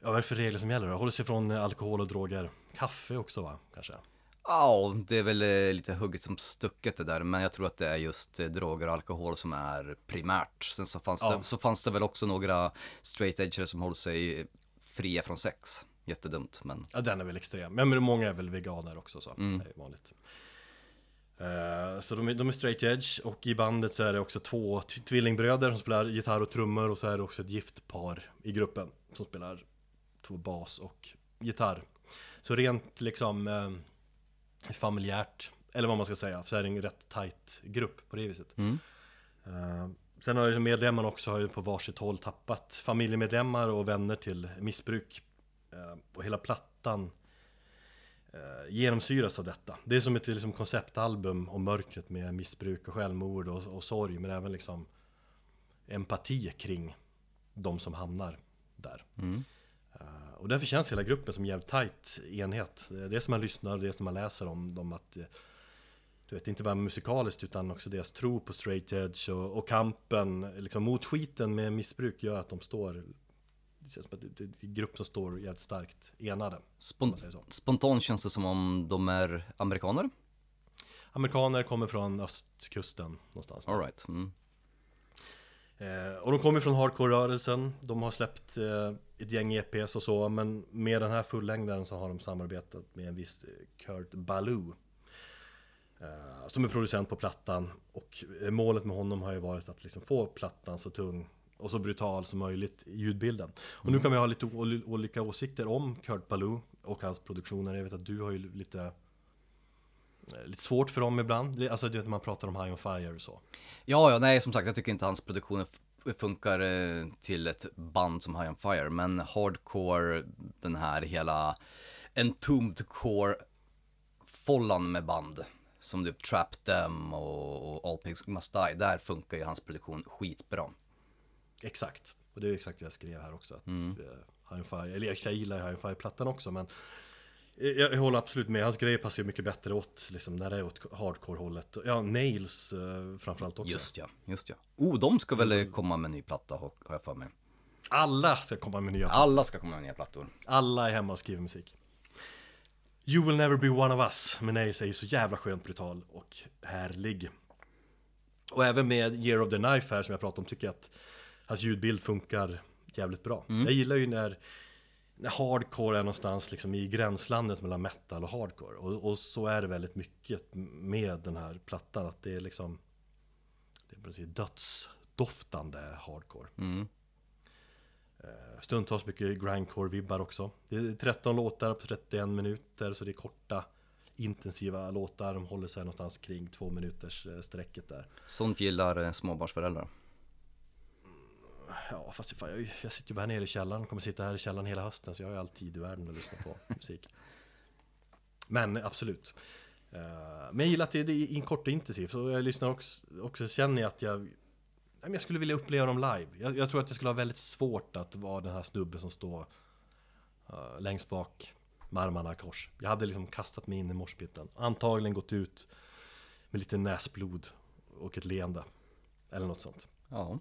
[SPEAKER 1] Ja, vad är det för regler som gäller då? Håller sig ifrån alkohol och droger. Kaffe också va, kanske?
[SPEAKER 2] Ja, det är väl eh, lite hugget som stucket det där, men jag tror att det är just eh, droger och alkohol som är primärt. Sen så fanns,
[SPEAKER 1] Ja.
[SPEAKER 2] det, så fanns det väl också några straight edgare som håller sig fria från sex. Jättedumt, men
[SPEAKER 1] Ja, den är väl extrem. Men många är väl veganer också så. Det är vanligt. Eh, så de är, de är straight edge och i bandet så är det också två tvillingbröder som spelar gitarr och trummor och så är det också ett gift par i gruppen som spelar två bas och gitarr. Så rent liksom eh, familjärt, eller vad man ska säga, så är det en rätt tight grupp på det viset. Eh, sen har ju medlemmarna också har ju på varsitt håll tappat familjemedlemmar och vänner till missbruk. Eh, och hela plattan eh, genomsyras av detta. Det är som ett liksom, konceptalbum om mörkret med missbruk och självmord och, och sorg men även liksom empati kring de som hamnar där. Eh, och därför känns hela gruppen som en jävligt tight enhet. Det som man lyssnar och det som man läser om dem att eh, du vet, inte bara musikaliskt utan också deras tro på straight edge och, och kampen liksom, mot skiten med missbruk gör att de står Det känns som att det, är en grupp som står jävligt starkt enade om man
[SPEAKER 2] spon-
[SPEAKER 1] säger så.
[SPEAKER 2] spontant känns det som om de är amerikaner.
[SPEAKER 1] Amerikaner kommer från östkusten någonstans.
[SPEAKER 2] All right. Mm.
[SPEAKER 1] Eh, och de kommer från hardcore-rörelsen, de har släppt eh, ett gäng EPs och så, men med den här fullängdaren så har de samarbetat med en viss eh, Kurt Ballou. Eh, som är producent på plattan, och eh, målet med honom har ju varit att liksom få plattan så tung och så brutal som möjligt i ljudbilden. Och nu kan vi ha lite ol- olika åsikter om Kurt Ballou och hans produktioner. Jag vet att du har ju lite Lite svårt för dem ibland, alltså du vet man pratar om High on Fire och så
[SPEAKER 2] Ja, ja, nej, som sagt, jag tycker inte hans produktion f- funkar eh, till ett band som High on Fire, men hardcore, den här hela entombed core follan med band, som typ Trap Them och, All Pigs Must Die, där funkar ju hans produktion skitbra.
[SPEAKER 1] Exakt, och det är exakt det jag skrev här också. Att, eh, High on Fire, eller jag gillar ju High on Fire-plattan också men eh, jag, jag håller absolut med, hans grejer passar ju mycket bättre åt, liksom, när det är åt hardcore-hållet. Ja, Nails eh, framförallt också.
[SPEAKER 2] Just ja, just ja. Oh, de ska väl eh, komma med en ny platta, har jag för mig.
[SPEAKER 1] Alla ska komma med nya
[SPEAKER 2] Alla ska komma med nya plattor.
[SPEAKER 1] Alla är hemma och skriver musik. You will never be one of us med Nails är ju så jävla skönt brutal och härlig. Och även med Year of the Knife här som jag pratade om tycker jag att hans ljudbild funkar jävligt bra. Jag gillar ju när hardcore är någonstans liksom i gränslandet mellan metal och hardcore. Och, och så är det väldigt mycket med den här plattan. Att det är liksom det är precis dödsdoftande hardcore. Eh, Stundtals mycket grindcore-vibbar också. Det är 13 låtar på 31 minuter, så det är korta intensiva låtar. De håller sig någonstans kring två minuters eh, sträcket där.
[SPEAKER 2] Sånt gillar eh, småbarnsföräldrar.
[SPEAKER 1] Ja, fast fan, jag, jag sitter ju bara här nere i källaren, kommer sitta här i källaren hela hösten, så jag har ju all tid i världen att lyssna på musik. Men absolut. Eh, men jag gillar att det det är in kort och intensivt, så jag lyssnar också, också känner jag att jag jag skulle vilja uppleva dem live. Jag, jag tror att det skulle ha väldigt svårt att vara den här snubben som står uh, längst bak med armarna i kors. Jag hade liksom kastat mig in i morspitten. Antagligen gått ut Med lite näsblod och ett leende. Eller något sånt.
[SPEAKER 2] Ja.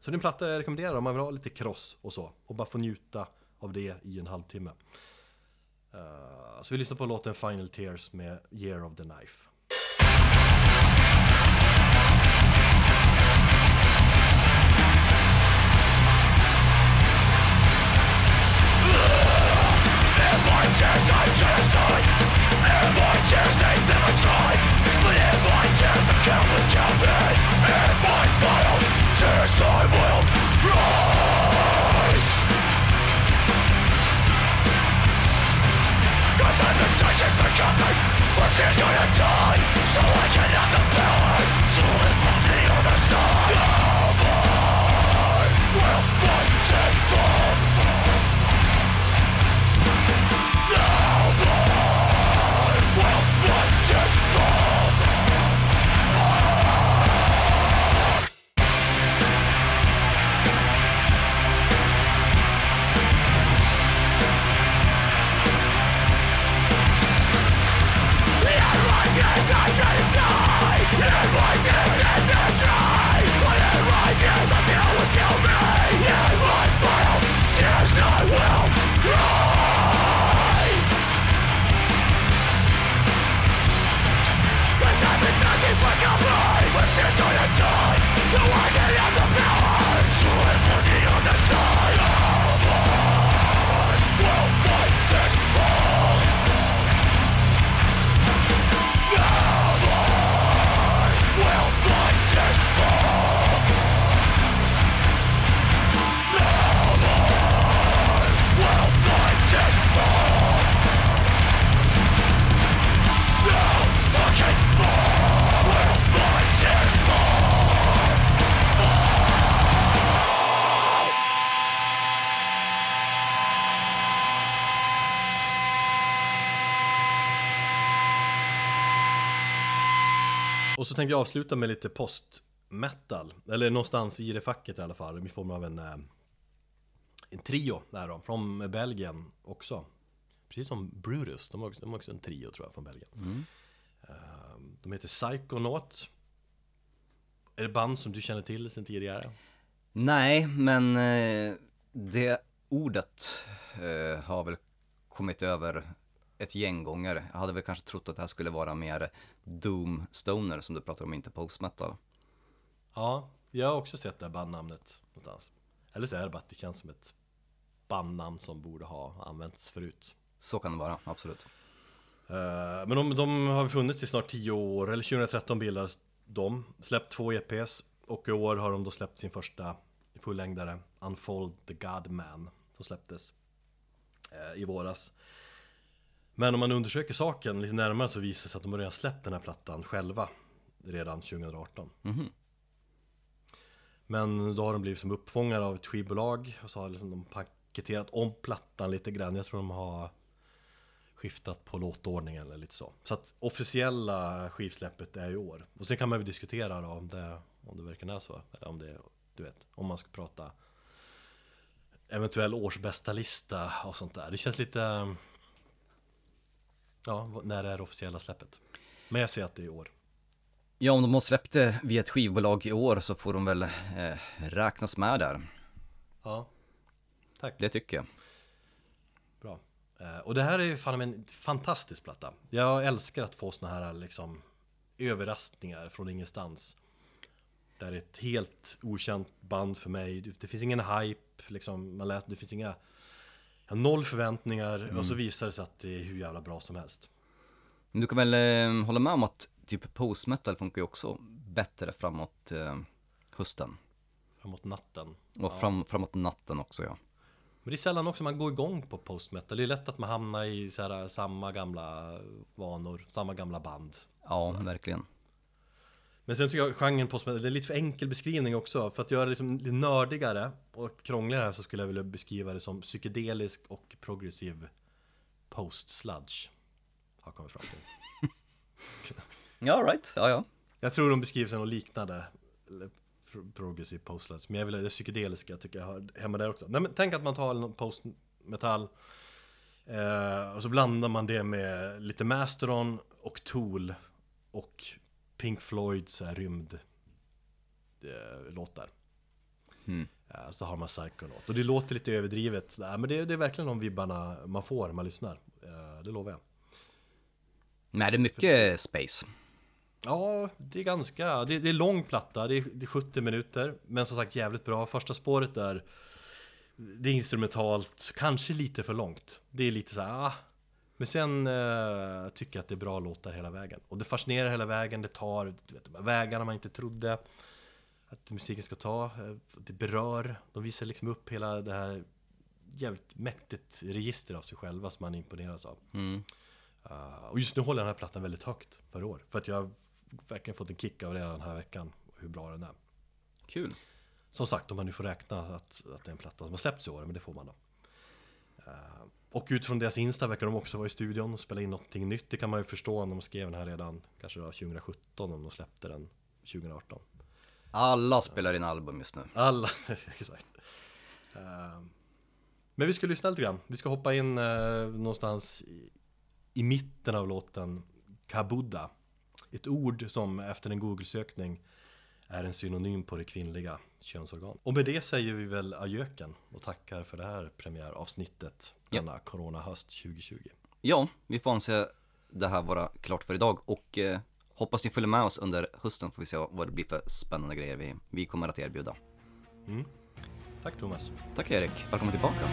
[SPEAKER 1] Så det är en platta jag rekommenderar om man vill ha lite kross och så. Och bara få njuta av det i en halvtimme. Uh, så vi lyssnar på låten Final Tears med Year of the Knife. tears I will
[SPEAKER 4] rise. Cause I'm for fear's gonna die So I can have the power To live the other side. Will
[SPEAKER 1] jag avsluta med lite post-metal. Eller någonstans i det facket i alla fall I form av en eh, En trio där då, från Belgien också. Precis som Brutus, de har också, de har också en trio tror jag från Belgien. Eh, De heter Psychonaut. Är det band som du känner till sedan tidigare?
[SPEAKER 2] Nej, men eh, det ordet eh, har väl kommit över ett gäng gånger. Jag hade väl kanske trott att det här skulle vara mer Doom Stoner som du pratar om, inte post metal.
[SPEAKER 1] Ja, jag har också sett det här bandnamnet någonstans Eller så är det bara att det känns som ett bandnamn som borde ha använts förut
[SPEAKER 2] Så kan det vara, absolut.
[SPEAKER 1] Eh, Men de, de har funnits i snart 10 år, eller 2013 bildades de Släppt två EPs och i år har de då släppt sin första fullängdare Unfold the God Man Som släpptes eh, i våras Men om man undersöker saken lite närmare så visar det sig att de har redan släppt den här plattan själva Redan 2018
[SPEAKER 2] Mhm.
[SPEAKER 1] Men då har de blivit som uppfångare av ett skivbolag och så har liksom de paketerat om plattan lite grann. Jag tror de har skiftat på låtordningen eller lite så. Så att officiella skivsläppet är i år. Och sen kan man ju diskutera då om det, om det verkligen är så. Eller om det, du vet, om man ska prata Eventuell årsbästa lista och sånt där. Det känns lite Ja, när är det officiella släppet? Men jag ser att det är i år
[SPEAKER 2] Ja, om de har släppt det via ett skivbolag i år så får de väl eh, räknas med där.
[SPEAKER 1] Ja Tack
[SPEAKER 2] Det tycker jag.
[SPEAKER 1] Bra. Eh, Och det här är ju fan en fantastisk platta. Jag älskar att få såna här liksom överraskningar från ingenstans. Där ett helt okänt band för mig. Det finns ingen hype, liksom, man läser, det finns inga... Har noll förväntningar och så visar det sig att det är hur jävla bra som helst.
[SPEAKER 2] Men du kan väl eh, hålla med om att typ post metal funkar ju också bättre framåt eh, hösten.
[SPEAKER 1] Framåt natten.
[SPEAKER 2] Och fram, framåt natten också ja.
[SPEAKER 1] Men det är sällan också man går igång på post metal. Det är lätt att man hamnar i så här, samma gamla vanor, samma gamla band.
[SPEAKER 2] Ja, verkligen.
[SPEAKER 1] Men sen tycker jag genren postmetal, det är lite för enkel beskrivning också. För att göra det liksom lite nördigare och krångligare så skulle jag vilja beskriva det som psykedelisk och progressiv post-sludge. Har kommit fram till.
[SPEAKER 2] Ja, right. Ja, ja.
[SPEAKER 1] Jag tror de beskriver sig något liknande eller pro- Progressive post-sludge. Men jag vill det psykedeliska tycker jag hör hemma där också. Nej, men Tänk att man tar någon post-metall eh, Och så blandar man det med lite Masteron och Tool och Pink Floyds är rymd eh.
[SPEAKER 2] Mm.
[SPEAKER 1] Eh, så har man Psychonaut. Och det låter lite överdrivet sådär, men det, det är verkligen de vibbarna man får när man lyssnar. Eh, det lovar jag.
[SPEAKER 2] Nej, det är mycket space.
[SPEAKER 1] Ja, det är ganska, det, det är lång platta, det är, det är 70 minuter Men som sagt jävligt bra, första spåret där Det är instrumentalt, kanske lite för långt Det är lite så här, ah. Men sen eh, tycker jag att det är bra låtar hela vägen Och det fascinerar hela vägen, det tar du vet, de vägarna man inte trodde Att musiken ska ta, eh, det berör De visar liksom upp hela det här Jävligt mäktigt register av sig själva som man imponeras av
[SPEAKER 2] Mm.
[SPEAKER 1] Uh, och just nu håller jag den här plattan väldigt högt per år. För att jag har verkligen fått en kick av det den här veckan. Hur bra den är.
[SPEAKER 2] Kul.
[SPEAKER 1] Som sagt, om man nu får räkna att, att det är en platta som har släppts i år, men det får man då. Uh, och utifrån deras Insta verkar de också vara i studion och spela in någonting nytt. Det kan man ju förstå om de skrev den här redan, kanske då 2017, om de släppte den 2018.
[SPEAKER 2] Alla spelar in album just nu.
[SPEAKER 1] Alla, exakt. Uh, men vi ska lyssna lite grann. Vi ska hoppa in uh, någonstans i, i mitten av låten Kabuda. Ett ord som efter en Google-sökning är en synonym på det kvinnliga könsorgan. Och med det säger vi väl ajöken och tackar för det här premiäravsnittet denna corona-höst 2020.
[SPEAKER 2] Ja, vi får anse det här vara klart för idag och eh, hoppas ni följer med oss under hösten får vi se vad det blir för spännande grejer vi, vi kommer att erbjuda.
[SPEAKER 1] Tack Thomas.
[SPEAKER 2] Tack Erik, välkommen tillbaka.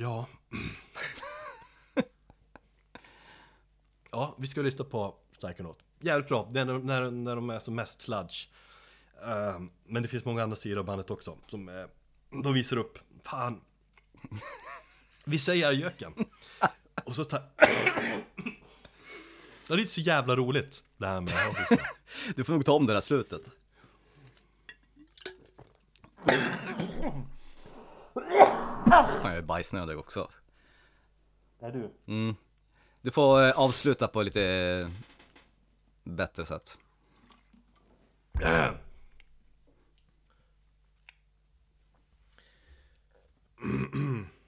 [SPEAKER 1] Ja. ja, vi ska lyssna på Psychonaut. Jävligt bra, det är när, när, de är som mest sludge. Ehm, men det finns många andra sidor av bandet också. Som är, de visar upp, fan. Vi säger ajöken. Och så tar... Det är inte så jävla roligt det här med
[SPEAKER 2] Du får nog ta om det där slutet. Fan, jag är bajsnödig också.
[SPEAKER 1] Är du?
[SPEAKER 2] Mm. Du får eh, avsluta på lite eh, bättre sätt.